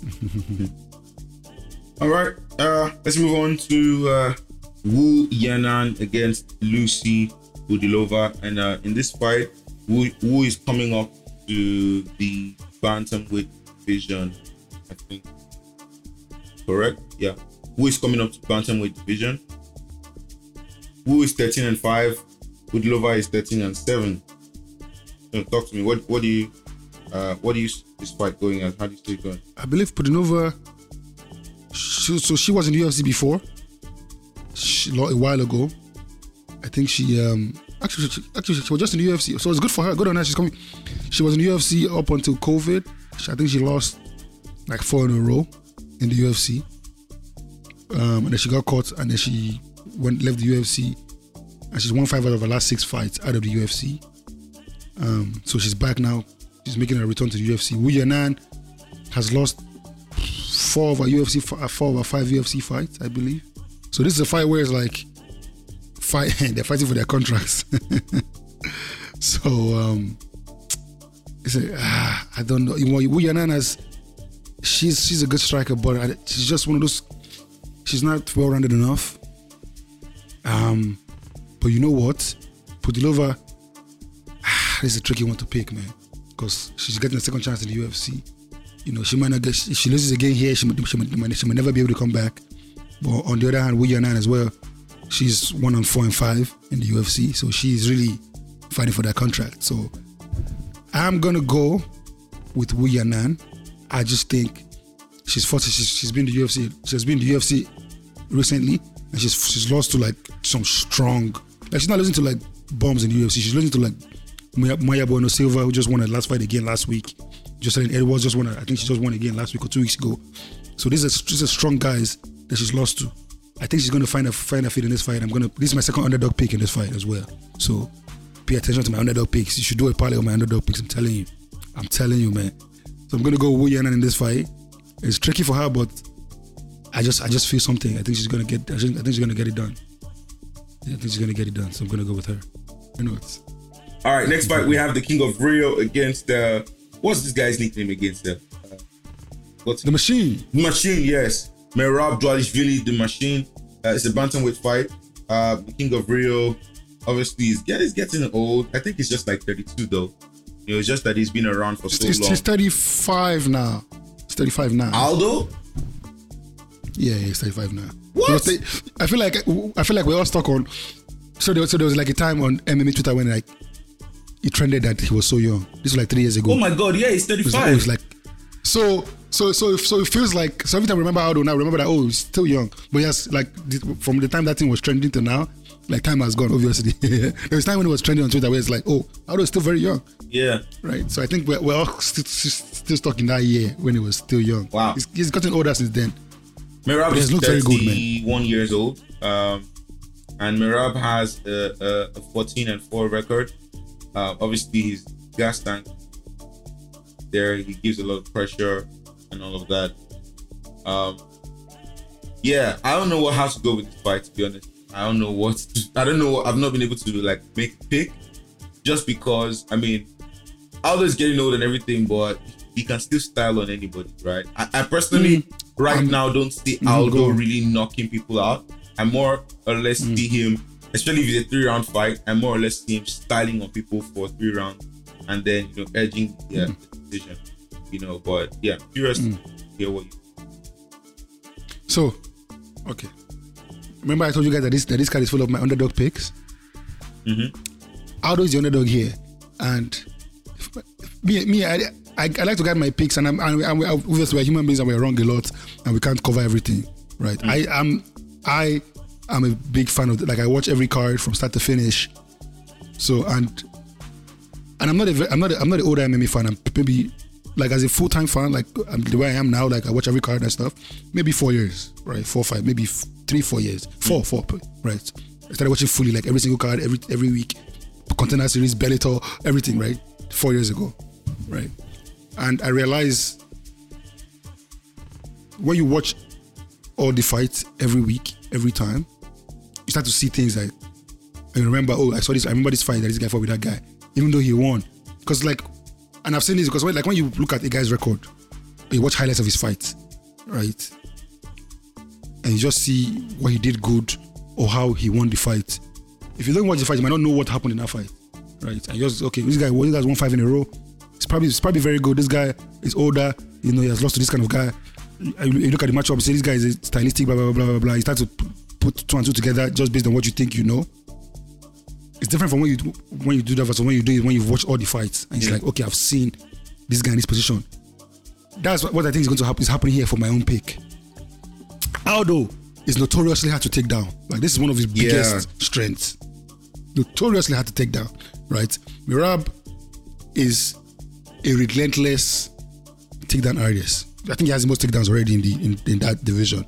Speaker 5: All right, uh, let's move on to uh, Wu Yanan against Lucy Pudilova, and uh, in this fight, Wu, Wu is coming up to the bantamweight division. I think correct, yeah. Wu is coming up to bantamweight division. Wu is thirteen and five. Pudilova is thirteen and seven. So talk to me. What what do you uh, what do you this fight going as? How do you see it going?
Speaker 6: I believe Pudilova. She, so she was in UFC before. She, a while ago. I think she um actually she, actually she was just in the UFC, so it's good for her. Good on her. She's coming. She was in the UFC up until COVID. She, I think she lost like four in a row in the UFC. Um, and then she got caught, and then she went left the UFC, and she's won five out of her last six fights out of the UFC. Um, so she's back now. She's making a return to the UFC. Wu Yanan has lost four of her UFC, four of her five UFC fights, I believe. So this is a fight where it's like, fight they're fighting for their contracts. so um, it's a, ah, I don't know. You know, Wu Yanan she's she's a good striker, but she's just one of those. She's not well rounded enough. Um, but you know what, Pudilova this is a tricky one to pick, man, because she's getting a second chance in the UFC. You know, she might not get. If she loses again here, she might, she might, she might never be able to come back. But on the other hand, Wu as well, she's one on four and five in the UFC, so she's really fighting for that contract. So I'm gonna go with Wu Yanan. I just think she's fought. She's, she's been the UFC. She's been the UFC recently, and she's she's lost to like some strong. Like she's not losing to like bombs in the UFC. She's losing to like Maya, Mayra Bueno Silva, who just won her last fight again last week. Jocelyn Edwards just won. her- I think she just won again last week or two weeks ago. So these are these are strong guys that she's lost to. I think she's gonna find a find a fit in this fight. I'm gonna. This is my second underdog pick in this fight as well. So pay attention to my underdog picks. You should do a parlay on my underdog picks. I'm telling you. I'm telling you, man. So I'm gonna go Wu Yanan in this fight. It's tricky for her, but I just I just feel something. I think she's gonna get. I think, I think she's gonna get it done. Yeah, I think she's gonna get it done. So I'm gonna go with her. You know it's.
Speaker 5: All right, next fight we have the King of Rio against uh, what's this guy's nickname against uh, uh, what's
Speaker 6: The machine.
Speaker 5: Machine? Yes, Merab Dvalishvili, the Machine. Uh, it's a bantamweight fight. uh, the King of Rio. Obviously, he's, get, he's getting old. I think he's just like 32 though. You know, it's just that he's been around for so
Speaker 6: He's,
Speaker 5: long.
Speaker 6: he's 35 now. He's 35 now.
Speaker 5: Aldo?
Speaker 6: Yeah, he's 35 now.
Speaker 5: What?
Speaker 6: I feel like I feel like we're all stuck on. So there, was- so there was like a time on MMA Twitter when like it trended that he was so young. This was like three years ago.
Speaker 5: Oh my god, yeah, he's 35.
Speaker 6: It was,
Speaker 5: 35.
Speaker 6: oh, it's like so so so so it feels like so every time I remember Aldo now I remember that oh he's still young but yes like from the time that thing was trending to now like time has gone obviously there was time when it was trending on Twitter where it's like oh Aldo is still very young
Speaker 5: yeah.
Speaker 6: right so I think we're, we're all still, still stuck in that year when he was still young
Speaker 5: Wow.
Speaker 6: he's, he's gotten older since then
Speaker 5: Merab
Speaker 6: He
Speaker 5: is
Speaker 6: looked very good, man.
Speaker 5: 31 years old. Um, and Merab has a, a, a 14 and 4 record. Uh, obviously, his gas tank there, he gives a lot of pressure and all of that. Um, yeah, I don't know what how to go with this fight, to be honest. I don't know what to, I don't know. I've not been able to like make a pick just because, I mean, Aldo is getting old and everything, but he can still style on anybody, right? I, I personally, right now, don't see Aldo really knocking people out. I more or less see him, especially if it's a three round fight, I more or less see him styling on people for three rounds and then, you know, edging yeah, the uh, decision, you know. But yeah, curious to hear what you
Speaker 6: so okay. Remember I told you guys that this that this card is full of my underdog picks?
Speaker 5: Mhm.
Speaker 6: Aldo is the underdog here and if- me me I, I, I like to guide my picks and I'm and we, and we, obviously we're human beings and we're wrong a lot and we can't cover everything right? I am I am a big fan of the, like I watch every card from start to finish. So and and I'm not a I'm not a, I'm not an older MMA fan. I'm maybe like as a full time fan like um, the way I am now like I watch every card and stuff maybe four years right? Four five maybe f- three four years. Four four right? I started watching fully like every single card every every week. Contender series Bellator everything right? Four years ago right? And I realized when you watch all the fights every week every time you start to see things like I remember, oh, I saw this. I remember this fight that this guy fought with that guy, even though he won. Because like, and I've seen this because when, like when you look at a guy's record, you watch highlights of his fights, right? And you just see what he did good or how he won the fight. If you don't watch the fight, you might not know what happened in that fight, right? And just okay, this guy, this guy's won five in a row. It's probably it's probably very good. This guy is older, you know, he has lost to this kind of guy. You look at the matchup, say this guy is stylistic, blah blah blah blah blah. You start to put two and two together just based on what you think you know it's different from when you do, when you do that versus when you do it when you've watched all the fights and it's
Speaker 5: Yeah.
Speaker 6: like okay I've seen this guy in this position. That's what, what I think is going to happen is happening here for my own pick. Aldo is notoriously hard to take down. Like this is one of his biggest strengths. Notoriously hard to take down, right? Merab is a relentless takedown artist. I think he has the most takedowns already in the in, in that division.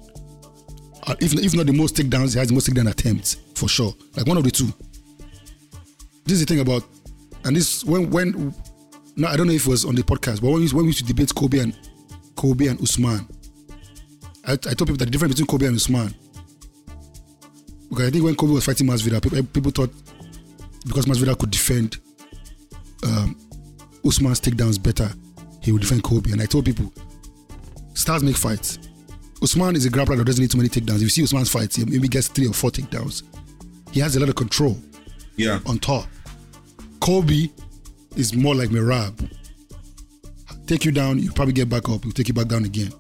Speaker 6: Uh, if if not the most takedowns, he has the most takedown attempts for sure. Like one of the two this is the thing about, and this when when no, I don't know if it was on the podcast, but when we, when we used to debate Colby and Colby and Usman, I, I told people that the difference between Colby and Usman. Because I think when Colby was fighting Masvidal, people, people thought because Masvidal could defend um, Usman's takedowns better, he would defend Colby. And I told people, stars make fights. Usman is a grappler that doesn't need too many takedowns. If you see Usman's fights, he maybe gets three or four takedowns. He has a lot of control
Speaker 5: Yeah.
Speaker 6: on top. Colby is more like Merab. Take you down, you probably get back up, he'll take you back down again.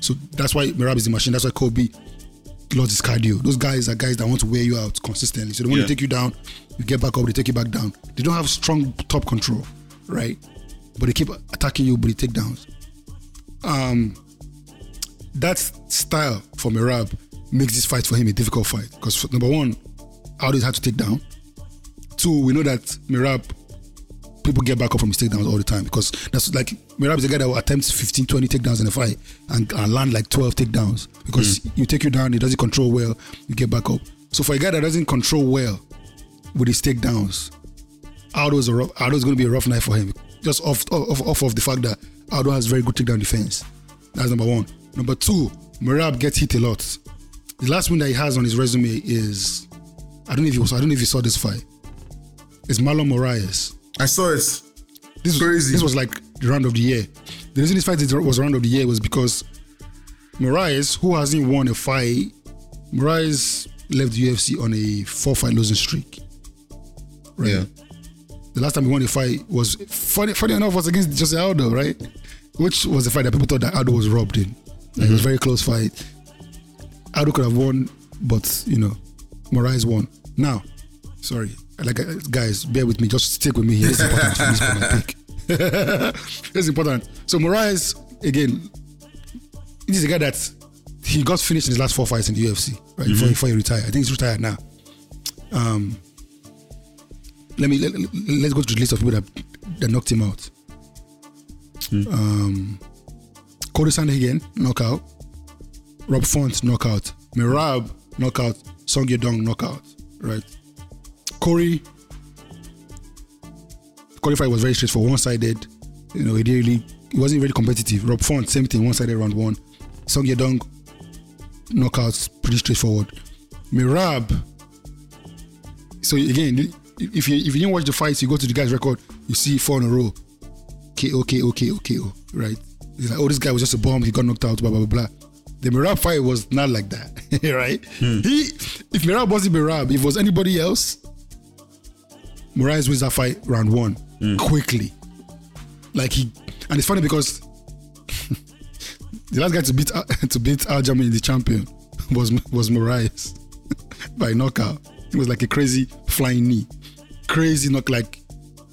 Speaker 6: So that's why Merab is the machine. That's why Colby lost his cardio. Those guys are guys that want to wear you out consistently. So they want
Speaker 5: Yeah.
Speaker 6: to take you down, you get back up, they take you back down. They don't have strong top control, right? But they keep attacking you, but they take downs. Um, that style for Merab makes this fight for him a difficult fight because number one, Aldo is hard to take down. Two, we know that Merab people get back up from his takedowns all the time because that's like Merab is a guy that will attempt 15, 20 takedowns in a fight and, and land like 12 takedowns because hmm. you take you down, he doesn't control well, you get back up. So for a guy that doesn't control well with his takedowns, Aldo's a rough, Aldo's going to be a rough night for him. Just off, off off of the fact that Aldo has very good takedown defense. That's number one. Number two, Merab gets hit a lot. The last win that he has on his resume is I don't know if you I don't know if you saw this fight. It's Marlon Moraes.
Speaker 5: I saw it.
Speaker 6: This was,
Speaker 5: Crazy.
Speaker 6: This was like the round of the year. The reason this fight is- was round of the year was because Moraes, who hasn't won a fight, Moraes left the UFC on a four fight losing streak. Right.
Speaker 5: Yeah.
Speaker 6: The last time he won a fight was funny. Funny enough, was against Jose Aldo, right? Which was the fight that people thought that Aldo was robbed in. Like, It was a mm-hmm. very close fight. Aldo could have won, but you know, Moraes won. Now, sorry, like uh, guys, bear with me. Just stick with me here. It's important this pick. it's important. So Moraes again. This is a guy that he got finished in his last four fights in the UFC, right? Before, before he retired. I think he's retired now. Um, let me let, us go to the list of people that, that knocked him out. Um, Cory Sandhagen, knockout. Rob Font, knockout. Merab, knockout. Song Yadong, knockout. Right. Cory. Cory fight was very straightforward, one-sided. You know, he didn't really, it wasn't really competitive. Rob Font, same thing, one-sided round one. Song Yadong, knockouts, pretty straightforward. Merab. So again, if you if you didn't watch the fights, you go to the guy's record, you see four in a row. KO, KO, KO, KO, right? It's like, oh, this guy was just a bomb, he got knocked out, blah, blah, blah, blah. The Merab fight was not like that, right? Hmm. He, if Merab wasn't Merab, if it was anybody else, Moraes wins that fight round one mm. quickly. Like he, and it's funny because the last guy to beat to beat Aljamain, the champion, was was Moraes by knockout. It was like a crazy flying knee, crazy knock. Like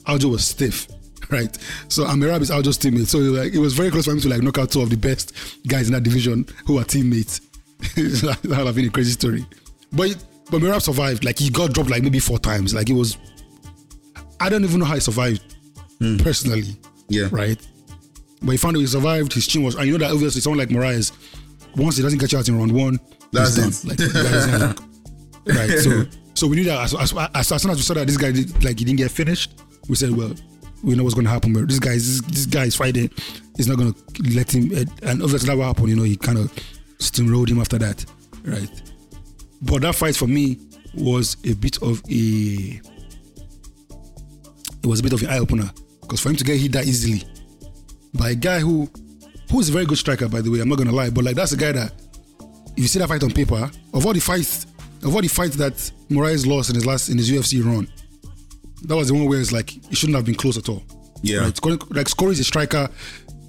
Speaker 6: Aljo was stiff, right? So Amirab is Aljo's teammate. So like it was very close for him to like knock out two of the best guys in that division who are teammates. that would have been a crazy story. But but Merab survived. Like he got dropped like maybe four times. Like it was. I don't even know how he survived personally.
Speaker 5: Yeah.
Speaker 6: Right. But he found out he survived. His chin was. And you know that obviously someone like Moraes, once he doesn't catch you out in round one,
Speaker 5: That's
Speaker 6: done. Like, the guy doesn't have- right. So so we knew that as, as, as, as soon as we saw that this guy did, like he didn't get finished, we said, well, we know what's going to happen. But this guy, this, this guy is fighting. He's not going to let him. eh, And obviously that what happened. You know, he kind of steamrolled him after that, right? But that fight for me was a bit of a. It was a bit of an eye opener because for him to get hit that easily by a guy who who is a very good striker, by the way. I'm not gonna lie, but like that's a guy that if you see that fight on paper, of all the fights, of all the fights that Moraes lost in his last in his UFC run, that was the one where it's like it shouldn't have been close at all.
Speaker 5: Yeah.
Speaker 6: Right? Like Cory is a striker,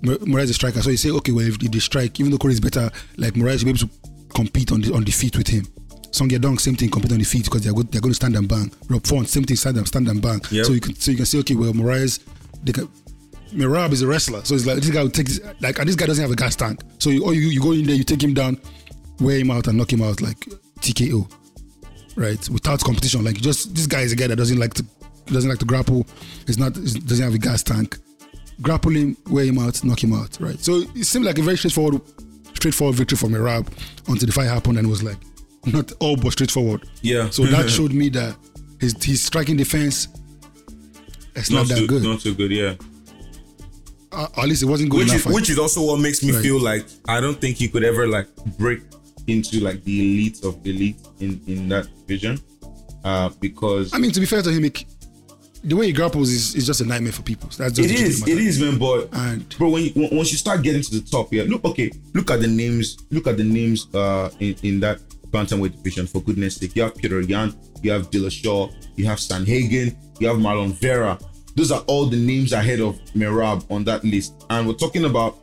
Speaker 6: Mor- Moraes is a striker. So you say, okay, well if they strike, even though Cory is better, like Moraes will be able to compete on the on the feet with him. Song Yadong, same thing, compete on the feet because they're good, they're going to stand and bang. Rob Font, same thing, stand and stand and bang.
Speaker 5: Yep.
Speaker 6: So you can so you can say, okay, well Moraes, they can, Merab is a wrestler, so it's like this guy will take this, like and this guy doesn't have a gas tank. So you, or you you go in there, you take him down, wear him out, and knock him out like TKO, right? Without competition, like just this guy is a guy that doesn't like to doesn't like to grapple. He's not doesn't have a gas tank. Grapple him, wear him out, knock him out, right? So it seemed like a very straightforward, straightforward victory for Merab until the fight happened and it was like not all but straightforward.
Speaker 5: Yeah.
Speaker 6: So that showed me that his his striking defense it's not,
Speaker 5: Not,
Speaker 6: that
Speaker 5: too
Speaker 6: good.
Speaker 5: Not too good. Yeah.
Speaker 6: Uh, at least it wasn't good
Speaker 5: Which
Speaker 6: that
Speaker 5: is, which is also what makes me
Speaker 6: Right.
Speaker 5: feel like I don't think he could ever like break into like the elite of elite in in that division, uh, because
Speaker 6: I mean, to be fair to him, it, the way he grapples is, is just a nightmare for people. That's just
Speaker 5: it is it is man. But
Speaker 6: And-
Speaker 5: bro, when you, once you start getting to the top, yeah, look okay, look at the names, look at the names uh in, in that bantamweight division. For goodness sake, you have Petr Yan, you have Dillashaw, you have Sandhagen, you have Marlon Vera. Those are all the names ahead of Merab on that list, and we're talking about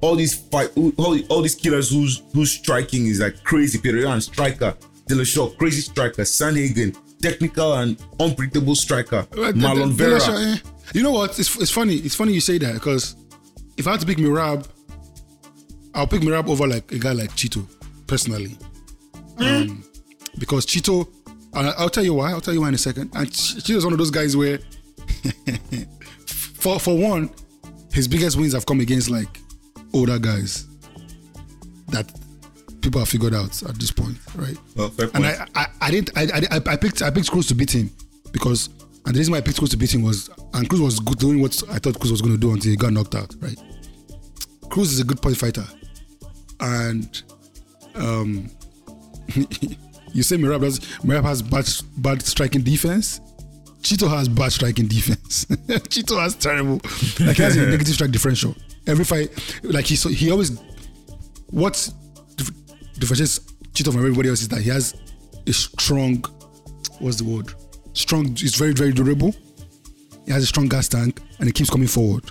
Speaker 5: all these fight, all, all these killers who's who's striking is like crazy. Petr Yan, striker, Dillashaw, crazy striker, Sandhagen, technical and unpredictable striker,
Speaker 6: the-
Speaker 5: Marlon
Speaker 6: the-
Speaker 5: Vera.
Speaker 6: Dillashaw, eh, You know what? It's, it's funny. It's funny you say that because if I had to pick Merab, I'll pick Merab over like a guy like Chito, personally. Um, because Chito, I'll tell you why. I'll tell you why in a second. And Ch- Chito's one of those guys where, for for one, his biggest wins have come against like older guys that people have figured out at this point, right?
Speaker 5: Well,
Speaker 6: And. I, I, I didn't. I, I, I picked. I picked Cruz to beat him because, and the reason why I picked Cruz to beat him was, and Cruz was good doing what I thought Cruz was going to do until he got knocked out. Right. Cruz is a good point fighter, and um, you say Merab does. Merab has bad, bad striking defense. Chito has bad striking defense. Chito has terrible. Like he has a negative strike differential. Every fight, like he so he always what dif- differentiates Chito from everybody else is that he has a strong. What's the word? Strong. It's very very durable. He has a strong gas tank, and he keeps coming forward.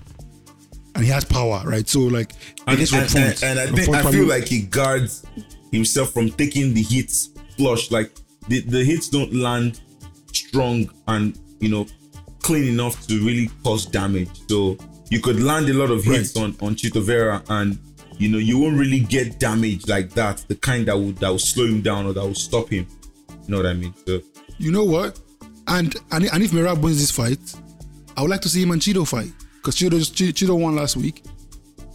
Speaker 6: And he has power, right? So like
Speaker 5: And, and, and, and I think I feel like he guards himself from taking the hits flush. Like the, the hits don't land strong and you know clean enough to really cause damage. So you could land a lot of hits
Speaker 6: Right.
Speaker 5: on on Chito Vera and you know you won't really get damage like that. The kind that would that will slow him down or that will stop him. You know what I mean? So
Speaker 6: you know what? And and, and if Merab wins this fight, I would like to see him and Chito fight because Chito Che- Chito won last week.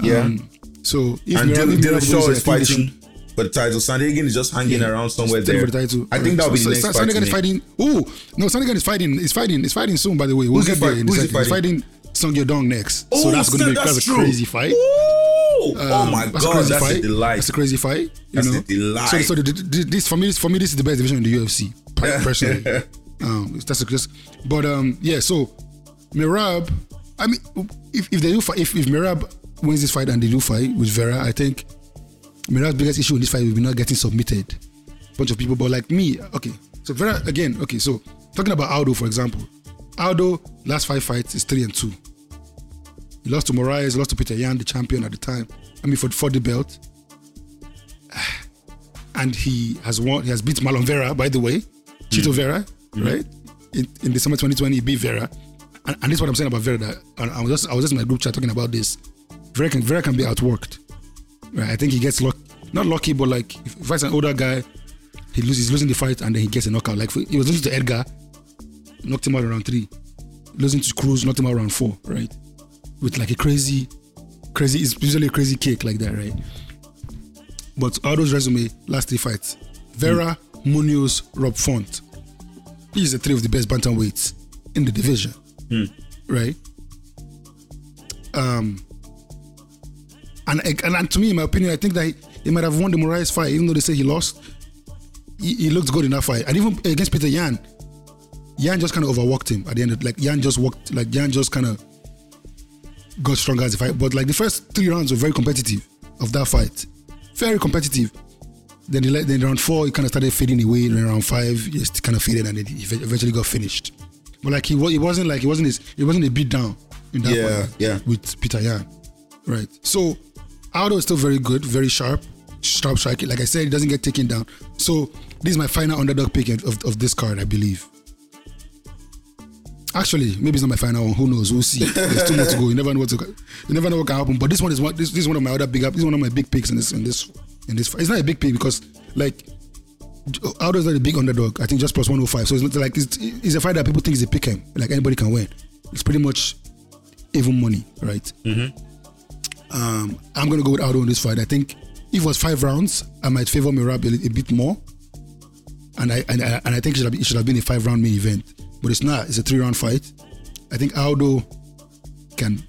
Speaker 5: yeah.
Speaker 6: Um, so if
Speaker 5: and
Speaker 6: Merab,
Speaker 5: Dylan,
Speaker 6: if
Speaker 5: Dylan
Speaker 6: Merab
Speaker 5: Shaw
Speaker 6: wins,
Speaker 5: is
Speaker 6: I think they
Speaker 5: fighting for the title. Sandhagen is just hanging
Speaker 6: Yeah.
Speaker 5: around somewhere there.
Speaker 6: for the title.
Speaker 5: I think that'll be
Speaker 6: So-
Speaker 5: the next
Speaker 6: Sandhagen
Speaker 5: fight.
Speaker 6: is fighting. Oh no, Sandhagen is fighting. Is fighting. Is fighting soon. By the way, we'll
Speaker 5: Who's
Speaker 6: get there in a
Speaker 5: who's.
Speaker 6: He's fighting Song Yadong next. so that's going to be that's a crazy fight.
Speaker 5: Ooh, oh
Speaker 6: Um,
Speaker 5: my
Speaker 6: that's a
Speaker 5: god,
Speaker 6: crazy
Speaker 5: that's
Speaker 6: fight.
Speaker 5: a delight.
Speaker 6: That's a crazy fight. You
Speaker 5: That's
Speaker 6: know?
Speaker 5: a delight.
Speaker 6: So, so the, the, this for me, for me, this is the best division in the UFC. Personally, um, that's a just. But um, yeah. So Merab, I mean, if, if they do fight, if if Merab wins this fight and they do fight with Vera, I think Merab's biggest issue in this fight will be not getting submitted. Bunch of people, but like me, okay. So Vera again, okay. So talking about Aldo, for example, Aldo last five fights is three and two. He lost to Moraes, he lost to Petr Yan, the champion at the time. I mean, for, for the belt. And he has won, he has beat Marlon Vera, by the way, Chito mm. Vera, mm-hmm. right? In, in December 2020, he beat Vera. And, and this is what I'm saying about Vera. That, and I was just I was just in my group chat talking about this. Vera can, Vera can be outworked. Right? I think he gets luck, not lucky, but like if, if it's an older guy, he loses, he's losing the fight and then he gets a knockout. Like he was losing to Edgar, knocked him out around three. Losing to Cruz, knocked him out around four, right? With like a crazy, crazy, it's usually a crazy kick like that, right? But Aldo's resume, last three fights Vera, Munhoz, Rob Font. These are three of the best bantamweights in the division, right? Um, and, and and to me, in my opinion, I think that he, he might have won the Moraes fight, even though they say he lost. He, he looked good in that fight, and even against Petr Yan, Yan just kind of overworked him at the end. Of, like Yan just walked, like Yan just kind of got stronger as the fight. But like the first three rounds were very competitive of that fight, very competitive. Then he let, then round four, he kind of started fading away. Then round five, he just kind of faded, and then he eventually got finished. But like he was, it wasn't like it wasn't his, it wasn't a beat down in that
Speaker 5: Yeah,
Speaker 6: fight
Speaker 5: yeah.
Speaker 6: with Peter Yan, right? So Aldo is still very good, very sharp, sharp striking. Like I said, he doesn't get taken down. So this is my final underdog pick of, of this card, I believe. Actually, maybe it's not my final one. Who knows? We'll see. There's too much to go. You never know what to. You never know what can happen. But this one is one. This, this is one of my other big. This is one of my big picks in this. In this. In this. It's not a big pick because like Aldo is not a big underdog. I think just plus 105. So it's not like it's, it's a fight that people think is a pick 'em. Like anybody can win. It's pretty much even money, right? Mm-hmm. Um, I'm gonna go with Aldo in this fight. I think if it was five rounds, I might favor Merab a, a bit more. And I and I, and I think it should, have, been- it should have been a five round main event, but it's not. It's a three round fight. I think Aldo can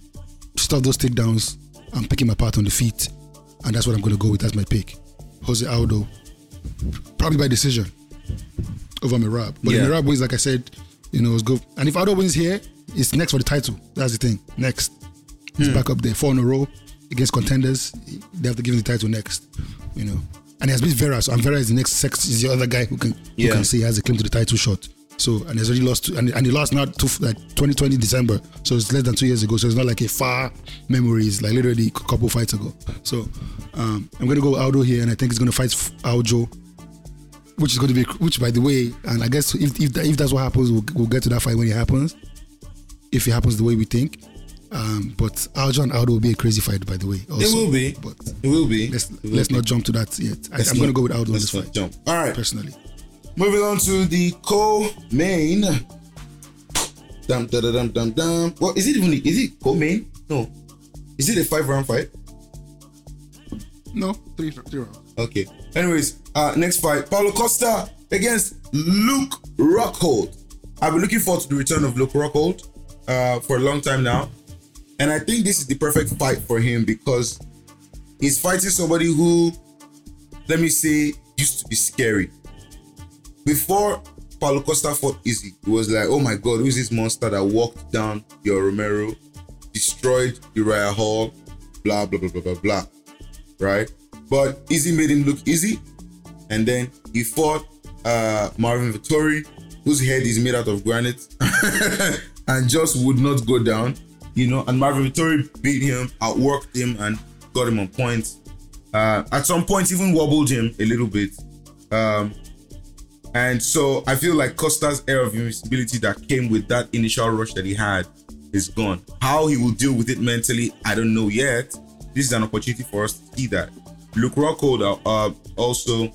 Speaker 6: stop those takedowns and pick him apart on the feet, and that's what I'm gonna go with. That's my pick. Jose Aldo, probably by decision over Merab. But
Speaker 5: Yeah.
Speaker 6: if Merab wins, like I said, you know, it's good. And if Aldo wins here, it's next for the title. That's the thing. Next, he's back up there, four in a row against contenders. They have to give him the title next. You know, and he has beat Vera. So and Vera is the next sex. Is the other guy who can who can say he has a claim to the title shot. So and he's already lost, and, and he lost not to like 2020 December. So it's less than two years ago. So it's not like a far memory. It's like literally a couple fights ago. So um, I'm gonna go Aldo here, and I think he's gonna fight Aljo which is to be which by the way and i guess if if, if that's what happens we'll, we'll get to that fight when it happens if it happens the way we think um but aljo and aldo will be a crazy fight by the way also.
Speaker 5: It will be.
Speaker 6: but
Speaker 5: It will be.
Speaker 6: let's
Speaker 5: will
Speaker 6: let's
Speaker 5: be.
Speaker 6: not jump to that yet I, i'm going to go with aldo in
Speaker 5: let's
Speaker 6: this fight
Speaker 5: jump. All right.
Speaker 6: personally
Speaker 5: Moving on to the co-main. Dum dum dum dum dum. dum. What is it even? Is it co-main? No. Is it a five-round fight?
Speaker 6: no three three rounds
Speaker 5: Okay. Anyways, uh, next fight: Paulo Costa against Luke Rockhold. I've been looking forward to the return of Luke Rockhold uh, for a long time now, and I think this is the perfect fight for him because he's fighting somebody who, let me say, used to be scary. Before Paulo Costa fought Izzy, it was like, oh my God, who's this monster that walked down Yoel Romero, destroyed Uriah Hall, blah blah blah blah blah blah, right? But Izzy made him look easy, and then he fought uh, Marvin Vettori, whose head is made out of granite and just would not go down. You know, and Marvin Vettori beat him, outworked him, and got him on points. Uh, at some point, even wobbled him a little bit. Um, and so I feel like Costa's air of invincibility that came with that initial rush that he had is gone. How he will deal with it mentally, I don't know yet. This is an opportunity for us to see that. Luke Rockhold uh, uh, also,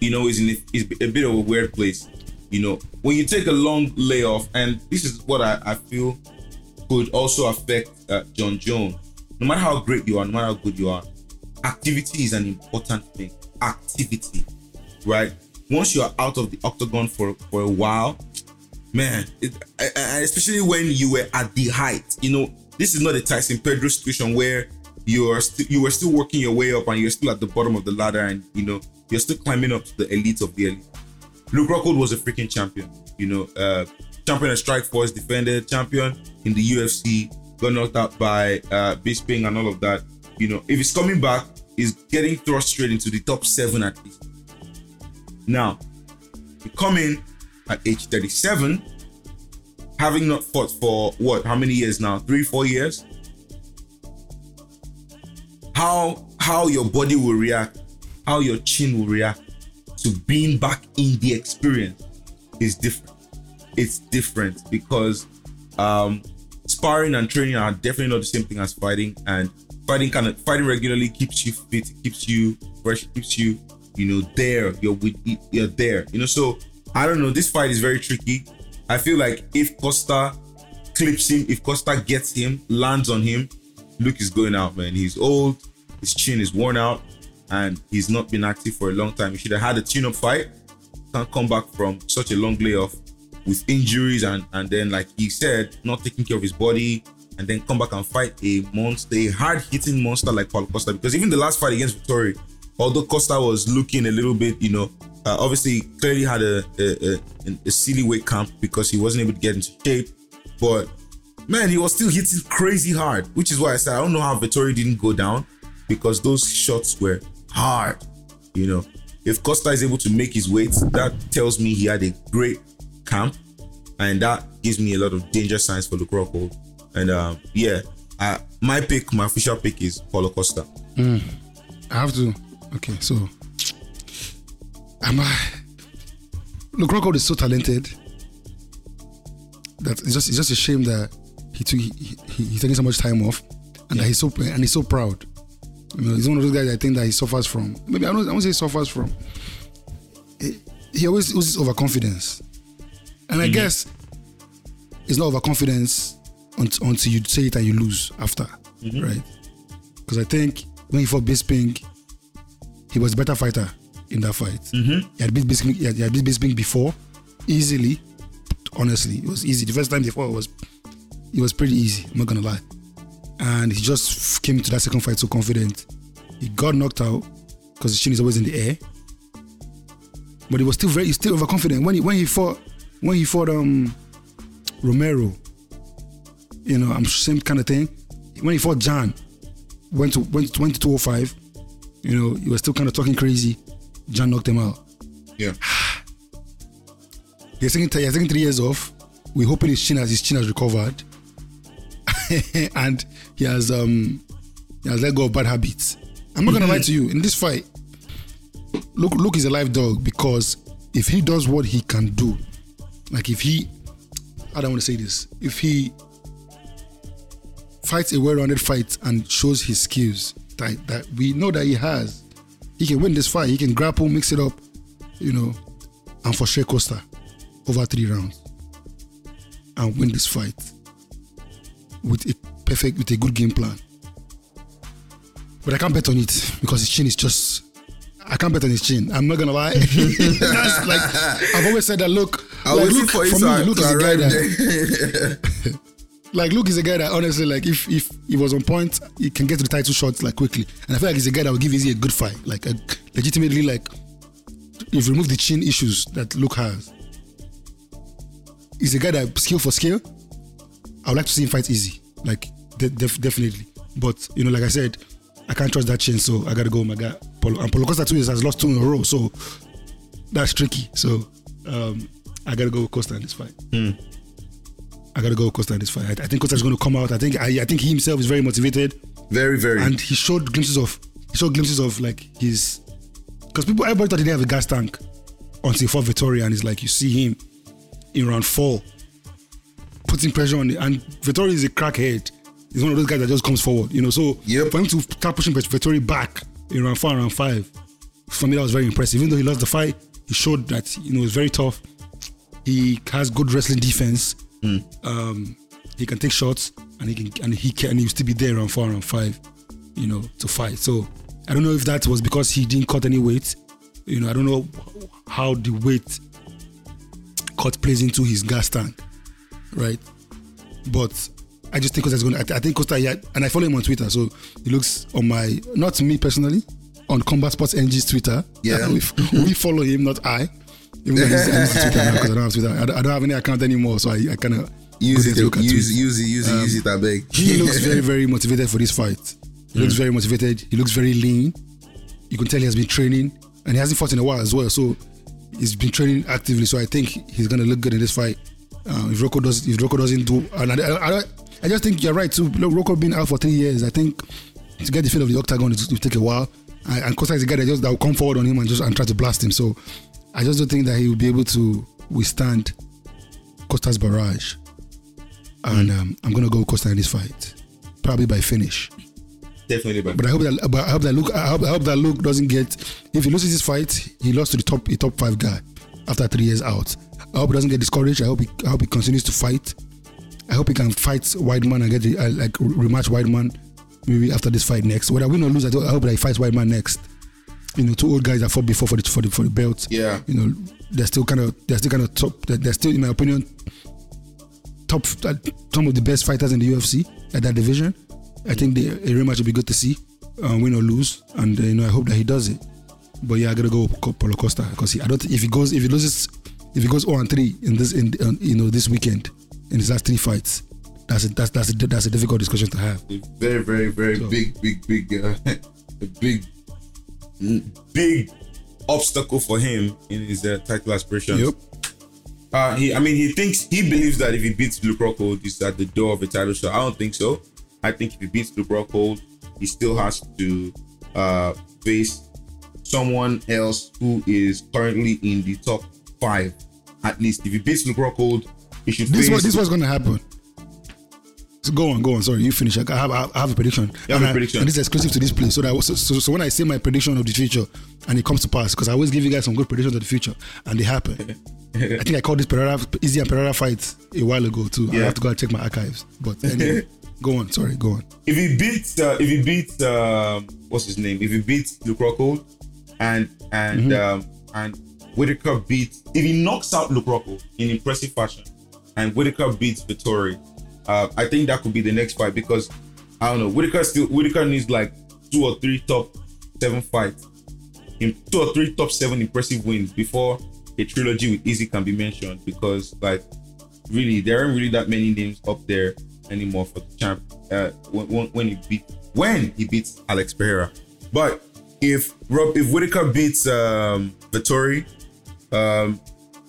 Speaker 5: you know, is in a, is a bit of a weird place. You know, when you take a long layoff, and this is what I, I feel could also affect uh, Jon Jones. No matter how great you are, no matter how good you are, activity is an important thing. Activity, right? Once you are out of the octagon for for a while, man, it, especially when you were at the height, you know, this is not a Tyson Pedro situation where you're still you were still working your way up and you're still at the bottom of the ladder and you know you're still climbing up to the elite of the elite. Luke Rockhold was a freaking champion, you know, uh, champion at Strikeforce, defended champion in the UFC, got knocked out by uh, Bisping and all of that. You know, if he's coming back, he's getting thrust straight into the top seven at least. Now, you come in at age 37, having not fought for what? How many years now? Three, four years. How how your body will react, how your chin will react to being back in the experience is different. It's different because um, sparring and training are definitely not the same thing as fighting, and fighting kind of fighting regularly keeps you fit, keeps you fresh, keeps you you know there. You're with you're there. You know, so I don't know. This fight is very tricky. I feel like if Costa clips him, if Costa gets him, lands on him, Luke is going out, man. He's old, his chin is worn out, and he's not been active for a long time. He should have had a tune-up fight. Can't come back from such a long layoff with injuries and and then like he said, not taking care of his body, and then come back and fight a monster, a hard-hitting monster like Paul Costa. Because even the last fight against Vettori, although Costa was looking a little bit, you know, uh, obviously clearly had a, a, a, a silly weight camp because he wasn't able to get into shape, but man, he was still hitting crazy hard, which is why I said I don't know how Vettori didn't go down because those shots were hard. You know, if Costa is able to make his weight, that tells me he had a great camp, and that gives me a lot of danger signs for Luke Rockhold. And um, yeah, uh, my pick, my official pick is Paulo Costa.
Speaker 6: I have to. Okay, so am I? Look, Rockhold is so talented that it's just it's just a shame that he took he, he, he's taking so much time off, and that he's so and he's so proud. You know, he's one of those guys I think that he suffers from. Maybe I don't I won't say he suffers from. He, he always uses overconfidence, and I guess it's not overconfidence until, until you say it and you lose after, mm-hmm. right? Because I think when he fought Bisping, he was a better fighter in that fight. Mm-hmm. He had beat Bisping, he had, he had beat Bisping before, easily. Honestly, it was easy. The first time they fought was, it was pretty easy. I'm not gonna lie. And he just came into that second fight so confident. He got knocked out because his chin is always in the air. But he was still very, he's still overconfident. When he when he fought, when he fought um Romero, you know, I'm same kind of thing. When he fought John, went to went went to 205. You know, he was still kind of talking crazy. John knocked him out.
Speaker 5: Yeah.
Speaker 6: He's taking he has taken three years off. We're hoping his chin has his chin has recovered, and he has um he has let go of bad habits. I'm not gonna lie to you. In this fight, look look is a live dog because if he does what he can do, like if he, I don't want to say this, if he fights a well-rounded fight and shows his skills that, that we know that he has, he can win this fight. He can grapple, mix it up, you know, and for sure Costa over three rounds and win this fight with a perfect, with a good game plan. But I can't bet on it because his chin is just. I can't bet on his chin. I'm not gonna lie. Like I've always said that. Look,
Speaker 5: I
Speaker 6: like, look
Speaker 5: for
Speaker 6: for me, Luke is a guy that like Luke is a guy that honestly like if if he was on point, he can get to the title shots like quickly. And I feel like he's a guy that will give Izzy a good fight, like a legitimately like if you remove the chin issues that Luke has. He's a guy that skill for skill. I would like to see him fight Izzy, like de- def- definitely. But you know, like I said, I can't trust that chin, so I gotta go with my guy. Paulo. And Paulo Costa too has lost two in a row, so that's tricky. So um, I gotta go with Costa in this fight.
Speaker 5: Hmm.
Speaker 6: I gotta go with Costa in this fight. I, I think Costa's to come out. I think I, I think he himself is very motivated,
Speaker 5: Very, very.
Speaker 6: and he showed glimpses of he showed glimpses of like his because people everybody thought he didn't have a gas tank until he fought Vittoria, and it's like you see him in round four putting pressure on it, and Vittoria is a crackhead. He's one of those guys that just comes forward, you know. So
Speaker 5: Yep.
Speaker 6: for him to start pushing Vittoria back in round four and round five, for me that was very impressive. Even though he lost the fight, he showed that you know it's very tough. He has good wrestling defense. Um, he can take shots, and he can and he can and he'll still be there around four and five, you know, to fight. So I don't know if that was because he didn't cut any weight. You know, I don't know how the weight cut plays into his gas tank, right? But I just think Costa's going. to I think Costa, yeah, and I follow him on Twitter, so he looks on my not me personally on Combat Sports NG's Twitter.
Speaker 5: Yeah.
Speaker 6: we, we follow him, not I. Even though he's on Twitter now because I don't have Twitter. I don't, I don't have any account anymore, so I, I kind of
Speaker 7: Use it,
Speaker 6: look at
Speaker 7: use it, use it, use it, use it. I beg.
Speaker 6: He looks very, very motivated for this fight. He looks very motivated. He looks very lean. You can tell he has been training, and he hasn't fought in a while as well. So he's been training actively. So I think he's gonna look good in this fight. Uh, if Rocco does, if Rocco doesn't do, and I, I, I, I just think you're right too. Look, Rocco been out for three years. I think to get the feel of the octagon, it will take a while. And, and Costa is a guy that just that will come forward on him and just and try to blast him. So I just don't think that he will be able to withstand Costa's barrage. And um, I'm gonna go with Costa in this fight, probably by finish.
Speaker 5: Definitely, but
Speaker 6: But I hope that but I hope that Luke I hope, I hope that Luke doesn't get if he loses this fight, he lost to the top a top five guy after three years out. I hope he doesn't get discouraged. I hope he I hope he continues to fight. I hope he can fight Weidman and get the, uh, like rematch Weidman maybe after this fight next. Whether win or lose, I, hope that he fights Weidman next. You know, two old guys that fought before for the for the for the belt.
Speaker 7: Yeah.
Speaker 6: You know, they're still kind of they're still kind of top. They're, they're still, in my opinion, top uh, some of the best fighters in the UFC at that division. I think the a rematch would be good to see, uh, win or lose, and uh, you know I hope that he does it. But yeah, I gotta go with Paulo Costa because I don't. If he goes, if he loses, if he goes 0 and 3 in this, in uh, you know this weekend in his last three fights, that's a, that's that's a, that's a difficult discussion to have.
Speaker 7: Very, very, very
Speaker 6: So-
Speaker 7: big, big, big, uh, big.
Speaker 5: Big obstacle for him in his uh, title aspirations.
Speaker 6: Yep.
Speaker 5: Uh, he, I mean, he thinks he believes that if he beats Luke Rockhold, he's at the door of a title shot. I don't think so. I think if he beats Luke Rockhold, he still has to uh, face someone else who is currently in the top five. At least, if he beats Luke Rockhold, he should
Speaker 6: This
Speaker 5: face.
Speaker 6: was this was gonna happen. So go on, go on. Sorry, you finish. I have I have a prediction.
Speaker 5: You have
Speaker 6: and
Speaker 5: a
Speaker 6: I-
Speaker 5: prediction.
Speaker 6: and this is exclusive to this place. So that so, so, so when I say my prediction of the future and it comes to pass, because I always give you guys some good predictions of the future and they happen. I think I called this Pereira Izzy and Pereira fight a while ago too.
Speaker 5: Yeah.
Speaker 6: I have to go and check my archives. But anyway, go on. Sorry, go on.
Speaker 5: if he beats uh, if he beats um, what's his name if he beats Luke Rockhold and and um, and Whittaker beats if he knocks out Luke Rockhold in impressive fashion and Whittaker beats Vettori uh, I think that could be the next fight because I don't know Whittaker still Whittaker needs like two or three top seven fights in two or three top seven impressive wins before a trilogy with Izzy can be mentioned because like really there aren't really that many names up there anymore for the champ uh, when, when, he beat when he beats Alex Pereira. But if Rob if Whittaker beats um Vettori, um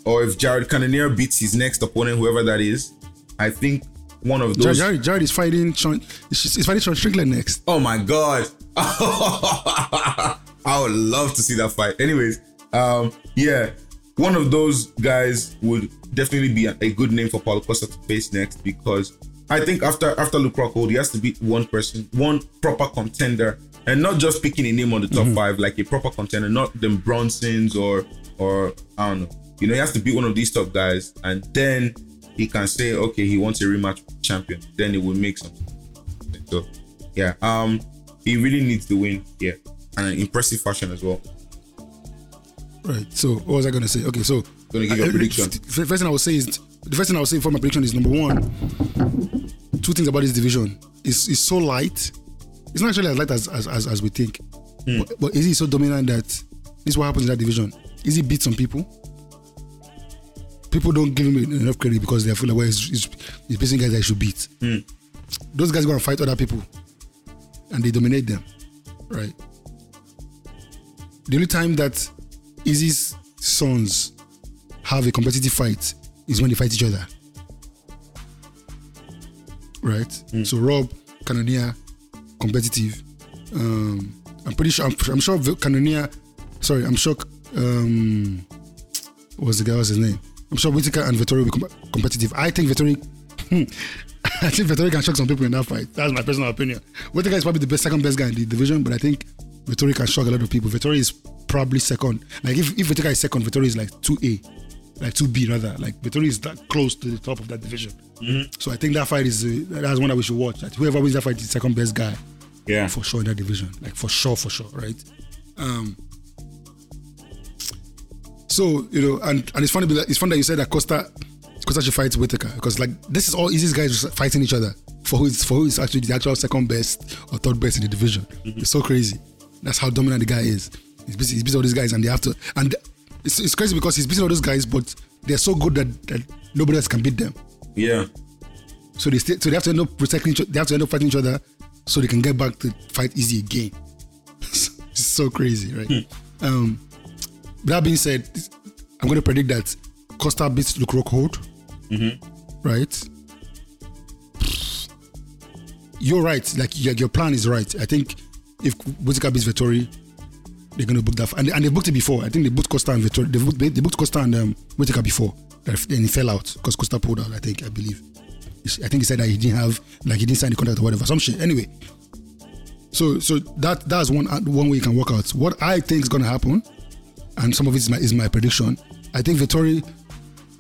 Speaker 5: or if Jared Cannonier beats his next opponent, whoever that is, I think one of those
Speaker 6: Jared, Jared is fighting Sean. He's fighting Sean Strickland next.
Speaker 5: Oh my god. I would love to see that fight. Anyways, um, yeah, one of those guys would definitely be a, a good name for Paulo Costa to face next because I think after after Luke Rockhold, he has to beat one person, one proper contender, and not just picking a name on the top five, like a proper contender, not them Brunsons or or I don't know. You know, he has to beat one of these top guys, and then he can say, okay, he wants a rematch champion. Then it will make some so yeah, um, he really needs the win here, and an impressive fashion as well.
Speaker 6: Right. So what was I gonna say? Okay, so
Speaker 7: Gonna give you a
Speaker 6: uh,
Speaker 7: prediction.
Speaker 6: f- First thing I will say is the first thing I will say for my prediction is number one. Two things about this division is is so light. It's not actually as light as as, as, as we think. But, but is he so dominant that this is what happens in that division? Is he beat some people? People don't give him enough credit because they feel like well, he's, he's, he's facing guys that he should beat. Those guys go and fight other people, and they dominate them, right? The only time that Izzy's sons have a competitive fight is when they fight each other. Right? So Rob, Cannonier, competitive. Um, I'm pretty sure. I'm, I'm sure Cannonier. Sorry, I'm sure. Um, what was the guy? What's his name? I'm sure Whittaker and Vettori will be com- competitive. I think Vettori. I think Vettori can shock some people in that fight. That's my personal opinion. Whittaker is probably the best, second best guy in the division, but I think Vettori can shock a lot of people. Vettori is probably second. Like if if Whittaker is second, Vettori is like two A, like two B rather. Like Vettori is that close to the top of that division. So I think that fight is uh, that's one that we should watch. That whoever wins that fight is the second best guy
Speaker 5: Yeah.
Speaker 6: for sure in that division. Like for sure, for sure, right? Um. So you know, and and it's funny. that- It's funny that you said that Costa Costa should fight Whittaker because like this is all these guys fighting each other for who is for who is actually the actual second best or third best in the division. It's so crazy. That's how dominant the guy is. He's busy. He's all these guys, and they have to. And it's, it's crazy because he's busy all those guys, but they're so good that, that nobody else can beat them.
Speaker 5: Yeah.
Speaker 6: So they stay, so they have to end up protecting each, they have to end up fighting each other so they can get back to fight Izzy again. it's so crazy, right? Um that being said, I'm gonna predict that Costa beats Luke Rockhold. Right? You're right. Like your, your plan is right. I think if Whittaker beats Vettori, they're gonna book that. And, and they booked it before. I think they booked Costa and Vettori. They booked, they booked Costa and um, Whittaker before. Then he fell out because Costa pulled out. I think. I believe. I think he said that he didn't have like he didn't sign the contract or whatever. Some shit. Anyway. So so that that's one one way you can work out. What I think is gonna happen, and some of it is my is my prediction. I think Vettori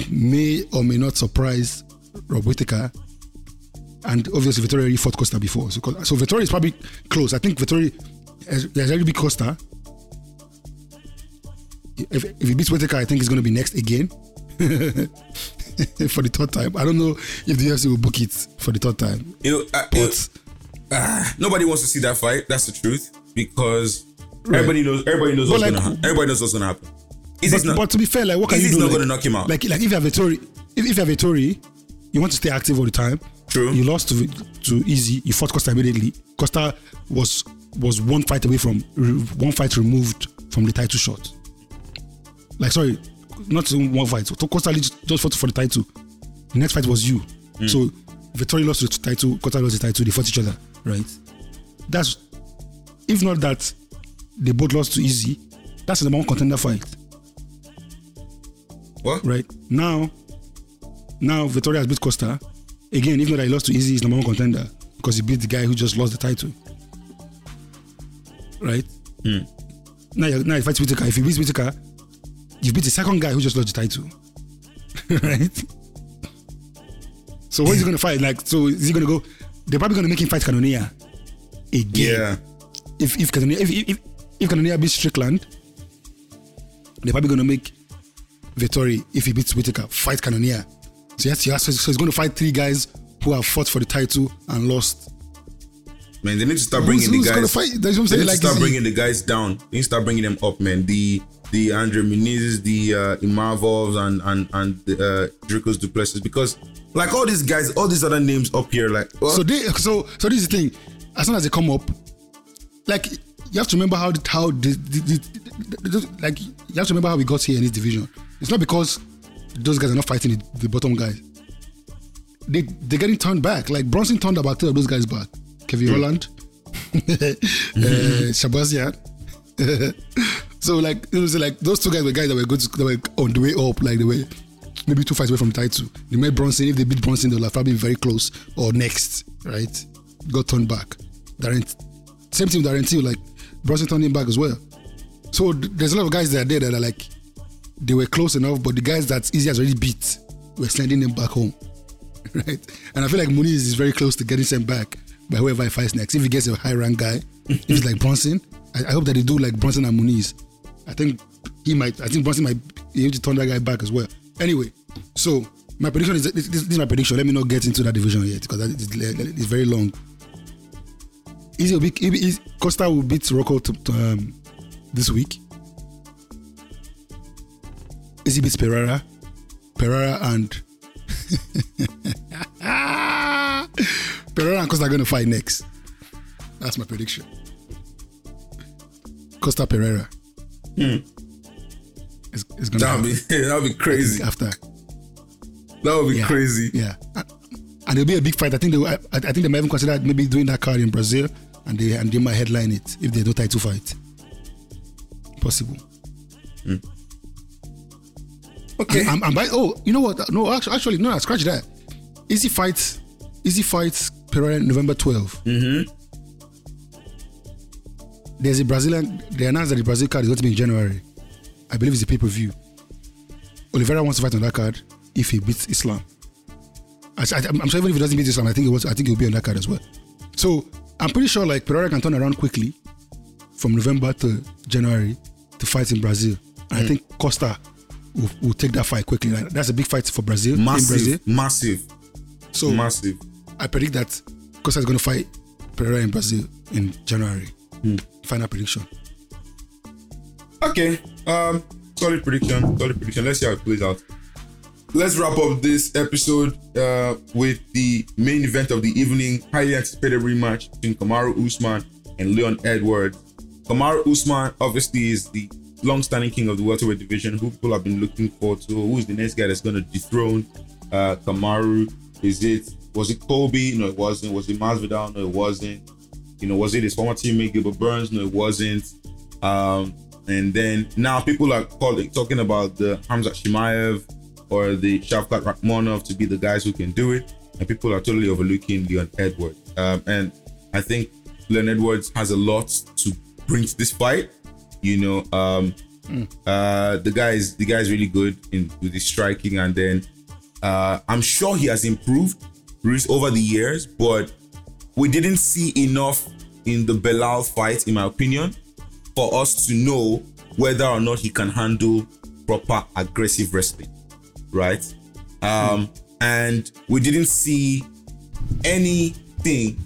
Speaker 6: may or may not surprise Rob Whittaker. And obviously Vettori already fought Costa before. So, so Vettori is probably close. I think Vettori has, has already beat Costa. If, if he beats Whittaker, I think he's going to be next again for the third time. I don't know if the UFC will book it for the third time.
Speaker 5: You know, uh,
Speaker 6: But
Speaker 5: uh, nobody wants to see that fight. That's the truth because everybody knows. Everybody knows
Speaker 6: But
Speaker 5: what's
Speaker 6: like-
Speaker 5: gonna. happen. Everybody knows what's gonna happen. Is
Speaker 6: but,
Speaker 5: not?
Speaker 6: but to be fair, like what can you do?
Speaker 5: not
Speaker 6: like,
Speaker 5: gonna knock him out.
Speaker 6: Like, like if you have a Tory, if, if you have a Tory, you want to stay active all the time.
Speaker 5: True.
Speaker 6: You lost to to Izzy. You fought Costa immediately. Costa was was one fight away from one fight removed from the title shot. Like sorry, not one fight. So Costa just fought for the title. The next fight was you.
Speaker 5: Hmm.
Speaker 6: So Vettori lost the title. Costa lost the title. They fought each other, right? That's if not that they both lost to Izzy. That's the number one contender fight
Speaker 5: what?
Speaker 6: right. Now now Victoria has beat Costa. Again even though he lost to Izzy he's number one contender because he beat the guy who just lost the title. Right? Hmm. Now you now you fight Whittaker. If he beats Whittaker you beat the second guy who just lost the title. Right? So what is he gonna fight? Like so is he gonna go? They're probably gonna make him fight Cannonier again.
Speaker 5: Yeah.
Speaker 6: if if Cannonier if if, if Cannonier beats Strickland, they're probably gonna make Vettori if he beats Whitaker fight Cannonier. So yes, yes, so he's going to fight three guys who have fought for the title and lost.
Speaker 5: Man, they need to start
Speaker 6: Who's-
Speaker 5: bringing
Speaker 6: who's
Speaker 5: the guys.
Speaker 6: fight? That's what I'm
Speaker 5: They need
Speaker 6: like,
Speaker 5: to start bringing the guys down. They need to start bringing them up, man. The the Andre Menezes, the uh, Imavovs, and and and the uh, Dricus Du Plessis, because like all these guys, all these other names up here, like well,
Speaker 6: So they so so this is the thing. As soon as they come up, like you have to remember how the, how the, the, the, like you have to remember how we got here in this division. It's not because those guys are not fighting the, the bottom guys. They they're getting turned back. Like Brunson turned about two of those guys back. Kevin Holland, uh, Shahbazyan. so like it was like those two guys were guys that were good, that were on the way up. Like they were maybe two fights away from the title. They met Brunson. If they beat Brunson, they'll have probably be very close or next, right? Got turned back. Darren, same thing with Darren Till. Like Brunson turned him back as well. So th- there's a lot of guys that are there that are like they were close enough, but the guys that Izzy has already beat were sending them back home, right? And I feel like Muniz is very close to getting sent back by whoever he fights next. If he gets a high rank guy, if it's like Brunson, I, I hope that they do like Brunson and Muniz. I think he might. I think Brunson might be able to turn that guy back as well. Anyway, so my prediction is this, this is my prediction. Let me not get into that division yet because it's very long. Izzy will be, Izzy- Costa will beat Rocco to, to, um, this week. Izzy beats Pereira. Pereira and Pereira and Costa are going to fight next. That's my prediction. Costa Pereira. It's, it's gonna
Speaker 5: That'd be that'll be crazy.
Speaker 6: after.
Speaker 5: That would be
Speaker 6: Yeah.
Speaker 5: crazy.
Speaker 6: Yeah, and and it'll be a big fight. I think they, I, I think they might even consider maybe doing that card in Brazil, and they and they might headline it if they do title fight. Possible.
Speaker 5: Okay.
Speaker 6: I'm, I'm by, oh, you know what? No, actually, actually, no, scratch that. Izzy fight, Izzy fight. Pereira November 12. Mm-hmm. There's a Brazilian. They announced that the Brazil card is going to be in January. I believe it's a pay per view. Oliveira wants to fight on that card if he beats Islam. I, am sure even if he doesn't beat Islam, I think it was. I think he'll be on that card as well. So I'm pretty sure like Pereira can turn around quickly from November to January to fight in Brazil. And I think Costa will, will take that fight quickly. Like, that's a big fight for Brazil in Brazil.
Speaker 5: Massive, massive,
Speaker 6: So
Speaker 5: massive.
Speaker 6: I predict that Costa is going to fight Pereira in Brazil in January. Final prediction.
Speaker 5: Okay. Um, solid prediction. Solid prediction. Let's see how it plays out. Let's wrap up this episode uh, with the main event of the evening, highly anticipated rematch between Kamaru Usman and Leon Edwards. Kamaru Usman obviously is the long-standing king of the welterweight division, who people have been looking forward to. Who is the next guy that's going to dethrone uh, Kamaru? Is it was it Colby? No, it wasn't. Was it Masvidal? No, it wasn't. You know, was it his former teammate Gilbert Burns? No, it wasn't. Um, and then now people are calling, talking about the Khamzat Chimaev or the Shavkat Rakhmonov to be the guys who can do it, and people are totally overlooking Leon Edwards. Um, and I think Leon Edwards has a lot to bring to this fight. You know, um, uh, the guy is the guy is really good in with his striking, and then uh, I'm sure he has improved over the years, but we didn't see enough in the Belal fight, in my opinion, for us to know whether or not he can handle proper aggressive wrestling, right? Um, and we didn't see anything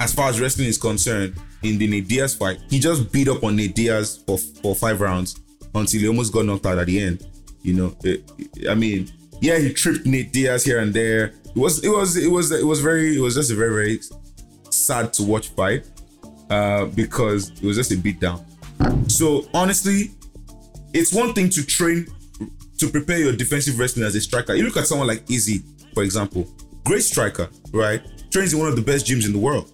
Speaker 5: as far as wrestling is concerned in the Nate Diaz fight. He just beat up on Nate Diaz for for five rounds until he almost got knocked out at the end. You know, it- I mean, yeah, he tripped Nate Diaz here and there. It was it was it was it was very it was just a very very sad to watch fight uh, because it was just a beat down. So honestly, it's one thing to train to prepare your defensive wrestling as a striker. You look at someone like Izzy, for example, great striker, right? Trains in one of the best gyms in the world,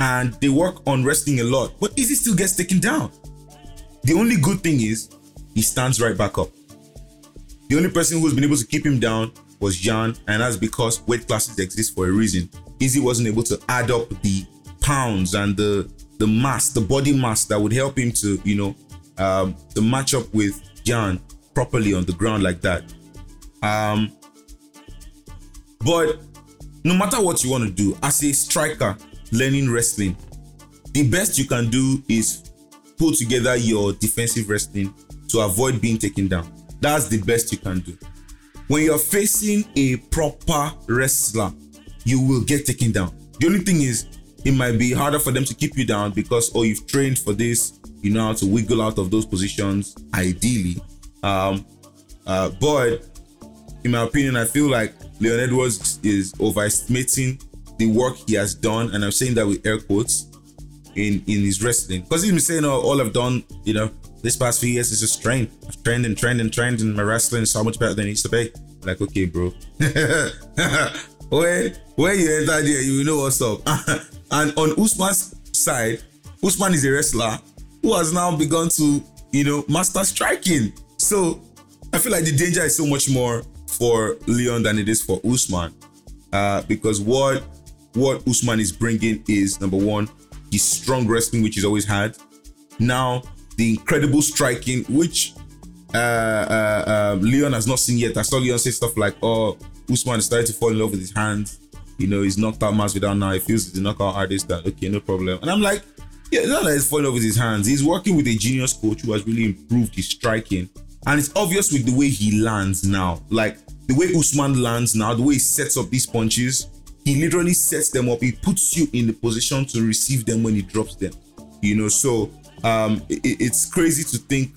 Speaker 5: and they work on wrestling a lot. But Izzy still gets taken down. The only good thing is he stands right back up. The only person who's been able to keep him down was Jan, and that's because weight classes exist for a reason. Izzy wasn't able to add up the pounds and the the mass, the body mass that would help him to, you know, um, to match up with Jan properly on the ground like that. Um, but no matter what you want to do, as a striker learning wrestling, the best you can do is put together your defensive wrestling to avoid being taken down. That's the best you can do. When you're facing a proper wrestler, you will get taken down. The only thing is, it might be harder for them to keep you down because oh, you've trained for this, you know how to wiggle out of those positions, ideally. Um, uh, but in my opinion, I feel like Leon Edwards is overestimating the work he has done, and I'm saying that with air quotes in in his wrestling because he's been saying, "Oh, all I've done, you know, this past few years is just train. I've trained and trained and trained, and my wrestling is so much better than it used to be." Like, okay, bro. when when you enter there, you know what's up. and on Usman's side, Usman is a wrestler who has now begun to, you know, master striking. So I feel like the danger is so much more for Leon than it is for Usman, uh, because what what Usman is bringing is number one, his strong wrestling, which he's always had. Now the incredible striking, which uh, uh, uh, Leon has not seen yet. I saw Leon say stuff like, "Oh, Usman is starting to fall in love with his hands. You know, he's knocked out Masvidal now. He feels he's the knockout artist. That okay, no problem." And I'm like, "Yeah, not that he's falling in love with his hands. He's working with a genius coach who has really improved his striking, and it's obvious with the way he lands now. Like the way Usman lands now, the way he sets up these punches, he literally sets them up. He puts you in the position to receive them when he drops them. You know, so um, it- it's crazy to think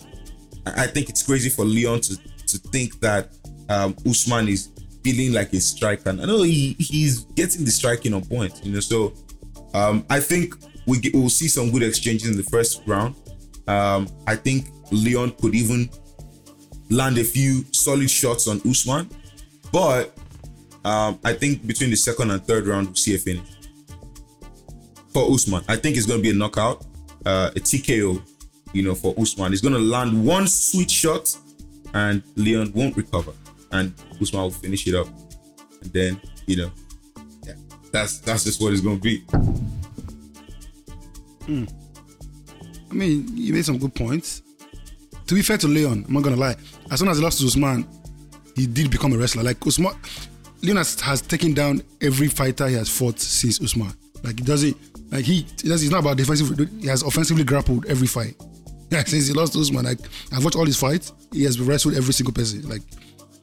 Speaker 5: I I think it's crazy for Leon to to think that um, Usman is feeling like a striker. I know he he's getting the striking on point, you know. So um, I think we get, we'll see some good exchanges in the first round. Um, I think Leon could even land a few solid shots on Usman. But um, I think between the second and third round, we'll see a finish for Usman. I think it's going to be a knockout, uh, a TKO, you know, for Usman. He's going to land one sweet shot, and Leon won't recover, and Usman will finish it up, and then you know, that's that's just what it's going to be. Hmm.
Speaker 6: I mean, you made some good points. To be fair to Leon, I'm not gonna lie. As soon as he lost to Usman, he did become a wrestler. Like Usman, Leon has, has taken down every fighter he has fought since Usman. Like he doesn't, like he, he does, it's not about defensive. He has offensively grappled every fight. Yeah, since he lost to Usman, like I've watched all his fights. He has wrestled every single person. Like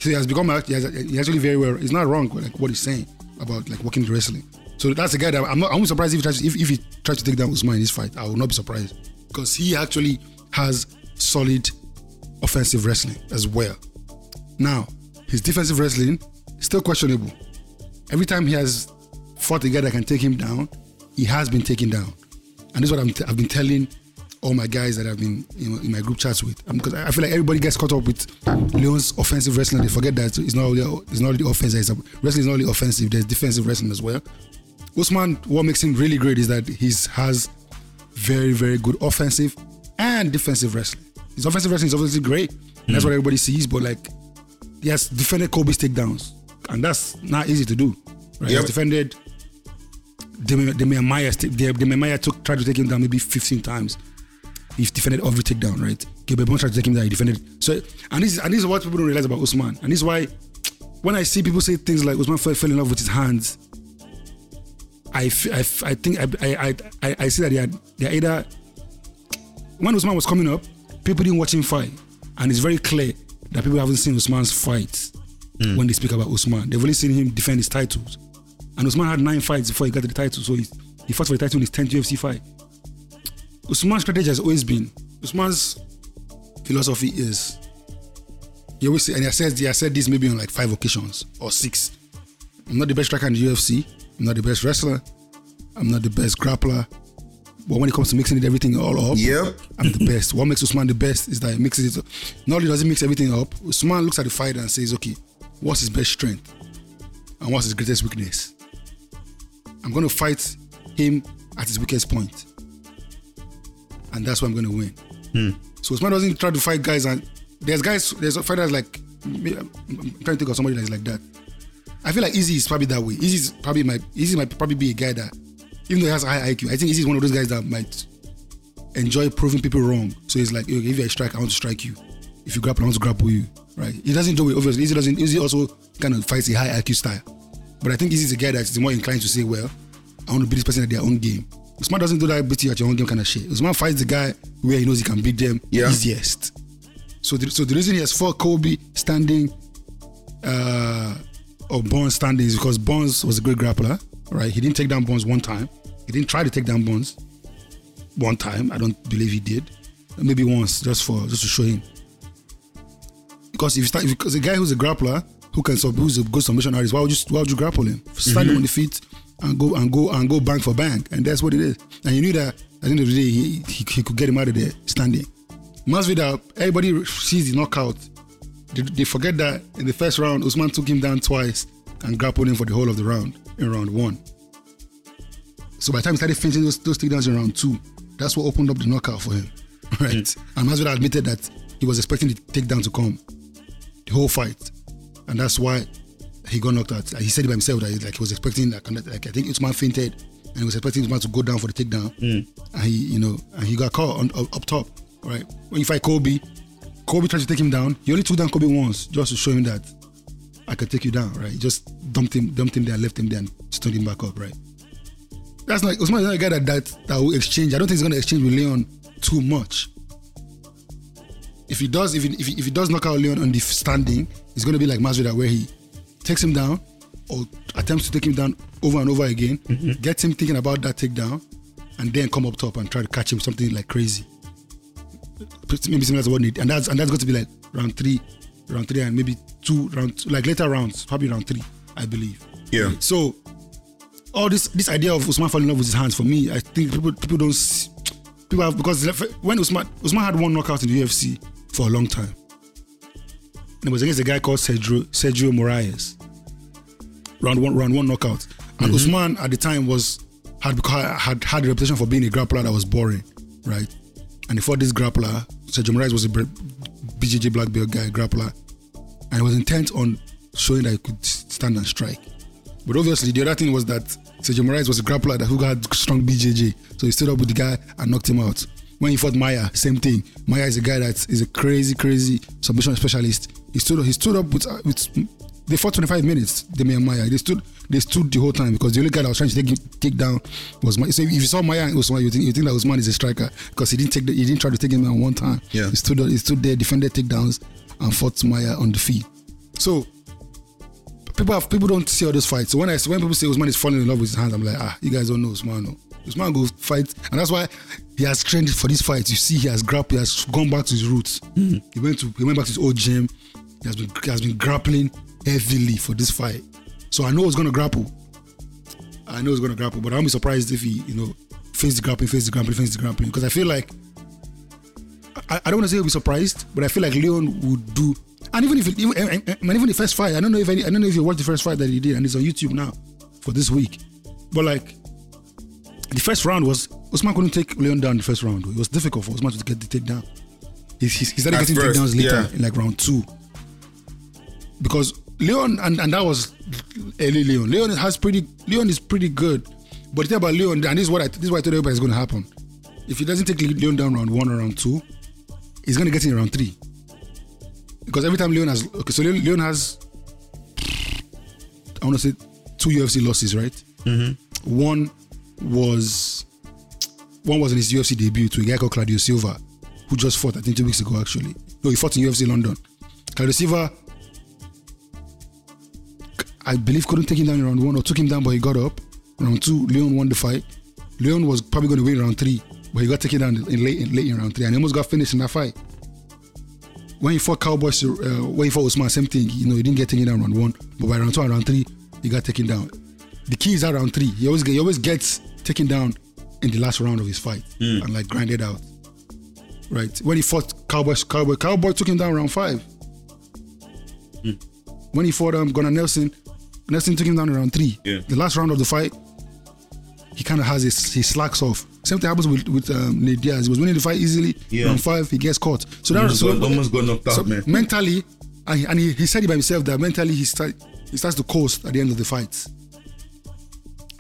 Speaker 6: he has become, he he actually very well. He's not wrong. Like what he's saying about like working the wrestling. So that's a guy that I'm not. I'm surprised if he tries to, if, if he tries to take down Usman in this fight. I will not be surprised because he actually has solid offensive wrestling as well. Now, his defensive wrestling is still questionable. Every time he has fought a guy that can take him down, he has been taken down, and this is what I've been telling all my guys that I've been you know, in my group chats with. Um, because I feel like everybody gets caught up with Leon's offensive wrestling. They forget that it's not only it's not only offensive. It's wrestling is not only offensive. There's defensive wrestling as well. Usman, what makes him really great is that he has very, very good offensive and defensive wrestling. His offensive wrestling is obviously great. And that's hmm. what everybody sees, but like he has defended Colby's takedowns. And that's not easy to do. Right? He has defended Demi- Demian Maia. Demian Maia took tried to take him down maybe 15 times. He's defended every takedown, right? Gilbert tried to take him down, he defended. So and this is and this is what people don't realize about Usman. And this is why when I see people say things like Usman fell, fell in love with his hands, I, I, I think I, I, I, I see that they are, they are either when Usman was coming up, people didn't watch him fight, and it's very clear that people haven't seen Usman's fights hmm. when they speak about Usman. They've only seen him defend his titles, and Usman had nine fights before he got to the title, so he, he fought for the title in his 10th UFC fight. Usman's strategy has always been Usman's philosophy is he always say, and I said I said this maybe on like five occasions or six. I'm not the best striker in the UFC. I'm not the best wrestler. I'm not the best grappler. But when it comes to mixing it everything all up,
Speaker 5: Yep.
Speaker 6: I'm the best. What makes Usman the best is that he mixes it. Not only does he mix everything up, Usman looks at the fighter and says, "Okay, what's his best strength, and what's his greatest weakness? I'm going to fight him at his weakest point, and that's what I'm going to win." Hmm. So Usman doesn't try to fight guys, and there's guys, there's fighters like I'm trying to think of somebody that's like that. I feel like Izzy is probably that way. Izzy is probably my Izzy might probably be a guy that, even though he has a high IQ, I think Izzy is one of those guys that might enjoy proving people wrong. So he's like, if you're strike, I want to strike you. If you grapple, I want to grapple you. Right? He doesn't do it obviously. Izzy doesn't. Izzy also kind of fights a high IQ style. But I think Izzy is a guy that's more inclined to say, "Well, I want to beat this person at their own game." Usman doesn't do that beat you at your own game kind of shit. Usman fights the guy where he knows he can beat them
Speaker 5: Yeah.
Speaker 6: easiest. So the, so the reason he has fought Colby standing uh, or Burns standing because Burns was a great grappler, right? He didn't take down Burns one time. He didn't try to take down Burns one time. I don't believe he did. Maybe once, just for just to show him. Because if you start, because a guy who's a grappler who can sub, who's a good submission artist, why would you why would you grapple him? Stand him on the feet and go and go and go bang for bang, and that's what it is. And you knew that at the end of the day, he, he, he could get him out of there standing. Masvidal, everybody sees the knockout. They, they forget that in the first round, Usman took him down twice and grappled him for the whole of the round in round one. So by the time he started finishing those, those takedowns in round two, that's what opened up the knockout for him, right? Hmm. And Masvidal admitted that he was expecting the takedown to come, the whole fight, and that's why he got knocked out. He said it by himself that he, like he was expecting like, like I think Usman fainted and he was expecting Usman to go down for the takedown, hmm. and he you know and he got caught on, up, up top, right? When you fight Colby, Colby tried to take him down. He only took down Colby once just to show him that I could take you down, right? He just dumped him, dumped him there, left him there, and stood him back up, right? That's not Usman is not a guy that, that that will exchange. I don't think he's gonna exchange with Leon too much. If he does, if he, if he, if he does knock out Leon on the standing, it's gonna be like Masvidal where he takes him down or attempts to take him down over and over again, mm-hmm. gets him thinking about that takedown, and then come up top and try to catch him something like crazy. Maybe similar to what he and that's and that's going to be like round three, round three, and maybe two round two, like later rounds, probably round three, I believe.
Speaker 5: Yeah.
Speaker 6: So all this this idea of Usman falling in love with his hands for me, I think people people don't see, people have because when Usman Usman had one knockout in the UFC for a long time, And it was against a guy called Sergio, Sergio Moraes. Round one, round one knockout. And
Speaker 5: Mm-hmm.
Speaker 6: Usman at the time was had had had a reputation for being a grappler that was boring, right? And he fought this grappler. Sergio Moraes was a BJJ black belt guy, grappler, and he was intent on showing that he could stand and strike. But obviously, the other thing was that Sergio Moraes was a grappler that who had strong BJJ, so he stood up with the guy and knocked him out. When he fought Maia, same thing. Maia is a guy that is a crazy, crazy submission specialist. He stood, up, he stood up with, uh, with they fought 25 minutes. Demian Maia, they stood, they stood the whole time because the only guy that was trying to take take down was Maia. So if you saw Maia and Usman, you think you think that Usman is a striker because he didn't take, the, he didn't try to take him down one time.
Speaker 5: Yeah.
Speaker 6: he stood, he stood there, defended takedowns, and fought Maia on the feet. So people have people don't see all those fights. So when I when people say Usman is falling in love with his hands, I'm like, ah, you guys don't know Usman. No. Usman goes fight, and that's why he has trained for this fight. You see, he has grappled, he has gone back to his roots. He went to he went back to his old gym. He has been he has been grappling heavily for this fight. So I know he's gonna grapple. I know he's gonna grapple, but I'll be surprised if he, you know, face the grappling, face the grappling, face the grappling. Because I feel like I, I don't want to say he'll be surprised, but I feel like Leon would do. And even if it, even, even the first fight, I don't know if any, I don't know if you watched the first fight that he did, and it's on YouTube now for this week. But like the first round was Usman couldn't take Leon down the first round. It was difficult for Usman to get the takedown. He, he, he started
Speaker 5: At
Speaker 6: getting
Speaker 5: first,
Speaker 6: takedowns later
Speaker 5: yeah.
Speaker 6: in like round two because Leon and, and that was early Leon. Leon has pretty Leon is pretty good, but the thing about Leon and this is what I this is what I told everybody is going to happen. If he doesn't take Leon down round one or round two, he's going to get in round three. Because every time Leon has okay, so Leon, Leon has I want to say two UFC losses, right? Mm-hmm. One was one was in his UFC debut to a guy called Claudio Silva, who just fought I think two weeks ago actually. No, he fought in UFC London. Claudio Silva I believe couldn't take him down in round one or took him down, but he got up. Round two, Leon won the fight. Leon was probably going to win round three, but he got taken down in late, in late in round three, and he almost got finished in that fight. When he fought Cowboys, uh, when he fought Usman, same thing. You know, he didn't get taken down round one, but by round two and round three, he got taken down. The key is at round three. He always get, he always gets taken down in the last round of his fight and like grinded out. Right when he fought Cowboys, Cowboy, Cowboy took him down round five. When he fought um, Gunnar Nelson, Nelson took him down in round three.
Speaker 5: Yeah.
Speaker 6: The last round of the fight, he kind of has his he slacks off. Same thing happens with with um, Nate Diaz. He was winning the fight easily.
Speaker 5: Yeah.
Speaker 6: Round five, he gets caught. So that
Speaker 5: Almost
Speaker 6: so,
Speaker 5: almost got knocked out,
Speaker 6: so
Speaker 5: man.
Speaker 6: Mentally, and, he, and he, he said it by himself that mentally he start he starts to coast at the end of the fight.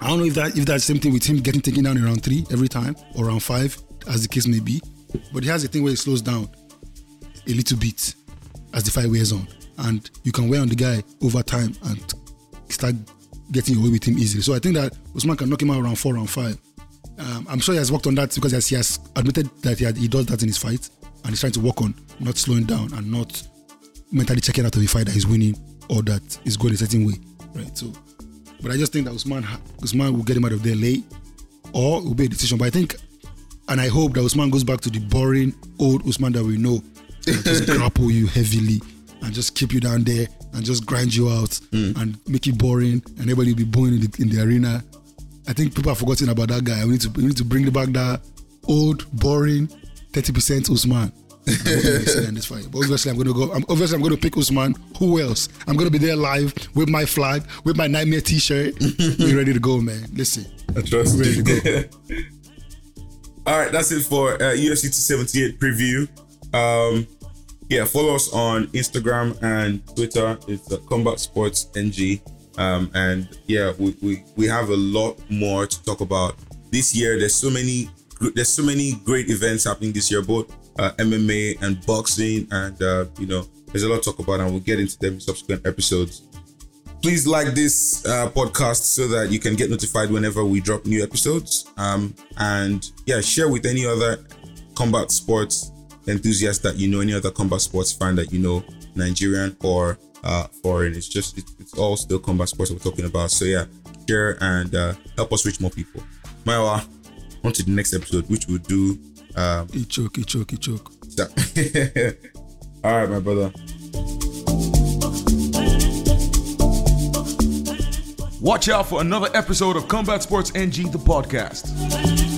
Speaker 6: I don't know if that if that's the same thing with him getting taken down in round three every time or round five, as the case may be. But he has a thing where he slows down a little bit as the fight wears on, and you can wear on the guy over time and start getting away with him easily. So I think that Usman can knock him out around four, round five. Um, I'm sure he has worked on that because he has, he has admitted that he, had, he does that in his fight, and he's trying to work on not slowing down and not mentally checking out of the fight that he's winning or that is going a certain way, right? So, but I just think that Usman Usman will get him out of there late, or it will be a decision. But I think, and I hope that Usman goes back to the boring old Usman that we know, just grapple you heavily and just keep you down there and just grind you out and make it boring, and everybody will be booing in the, in the arena. I think people have forgotten about that guy. We need to we need to bring back that old, boring, thirty percent Usman. I'm hoping we see that in this fight. But obviously, I'm going to go. I'm, obviously, I'm going to pick Usman. Who else? I'm going to be there live with my flag, with my nightmare T-shirt. We're ready to go, man. Listen,
Speaker 5: I trust
Speaker 6: Ready
Speaker 5: you.
Speaker 6: to
Speaker 5: All right, that's it for uh, UFC 278 preview. Um, yeah, follow us on Instagram and Twitter. It's uh, Combat Sports NG. Um, and yeah, we, we we have a lot more to talk about this year. There's so many there's so many great events happening this year, both uh, MMA and boxing, and uh, you know there's a lot to talk about, and we'll get into them in subsequent episodes please like this uh, podcast so that you can get notified whenever we drop new episodes. Um, and yeah, share with any other combat sports enthusiast that you know, any other combat sports fan that you know, Nigerian or uh, foreign. It's just it's, it's all still combat sports we're talking about. So yeah, share and uh, help us reach more people. Mayowa, on to the next episode, which we'll do. Um,
Speaker 6: he choke, he choke, he choke.
Speaker 5: all right, my brother.
Speaker 2: Watch out for another episode of Combat Sports NG, the podcast.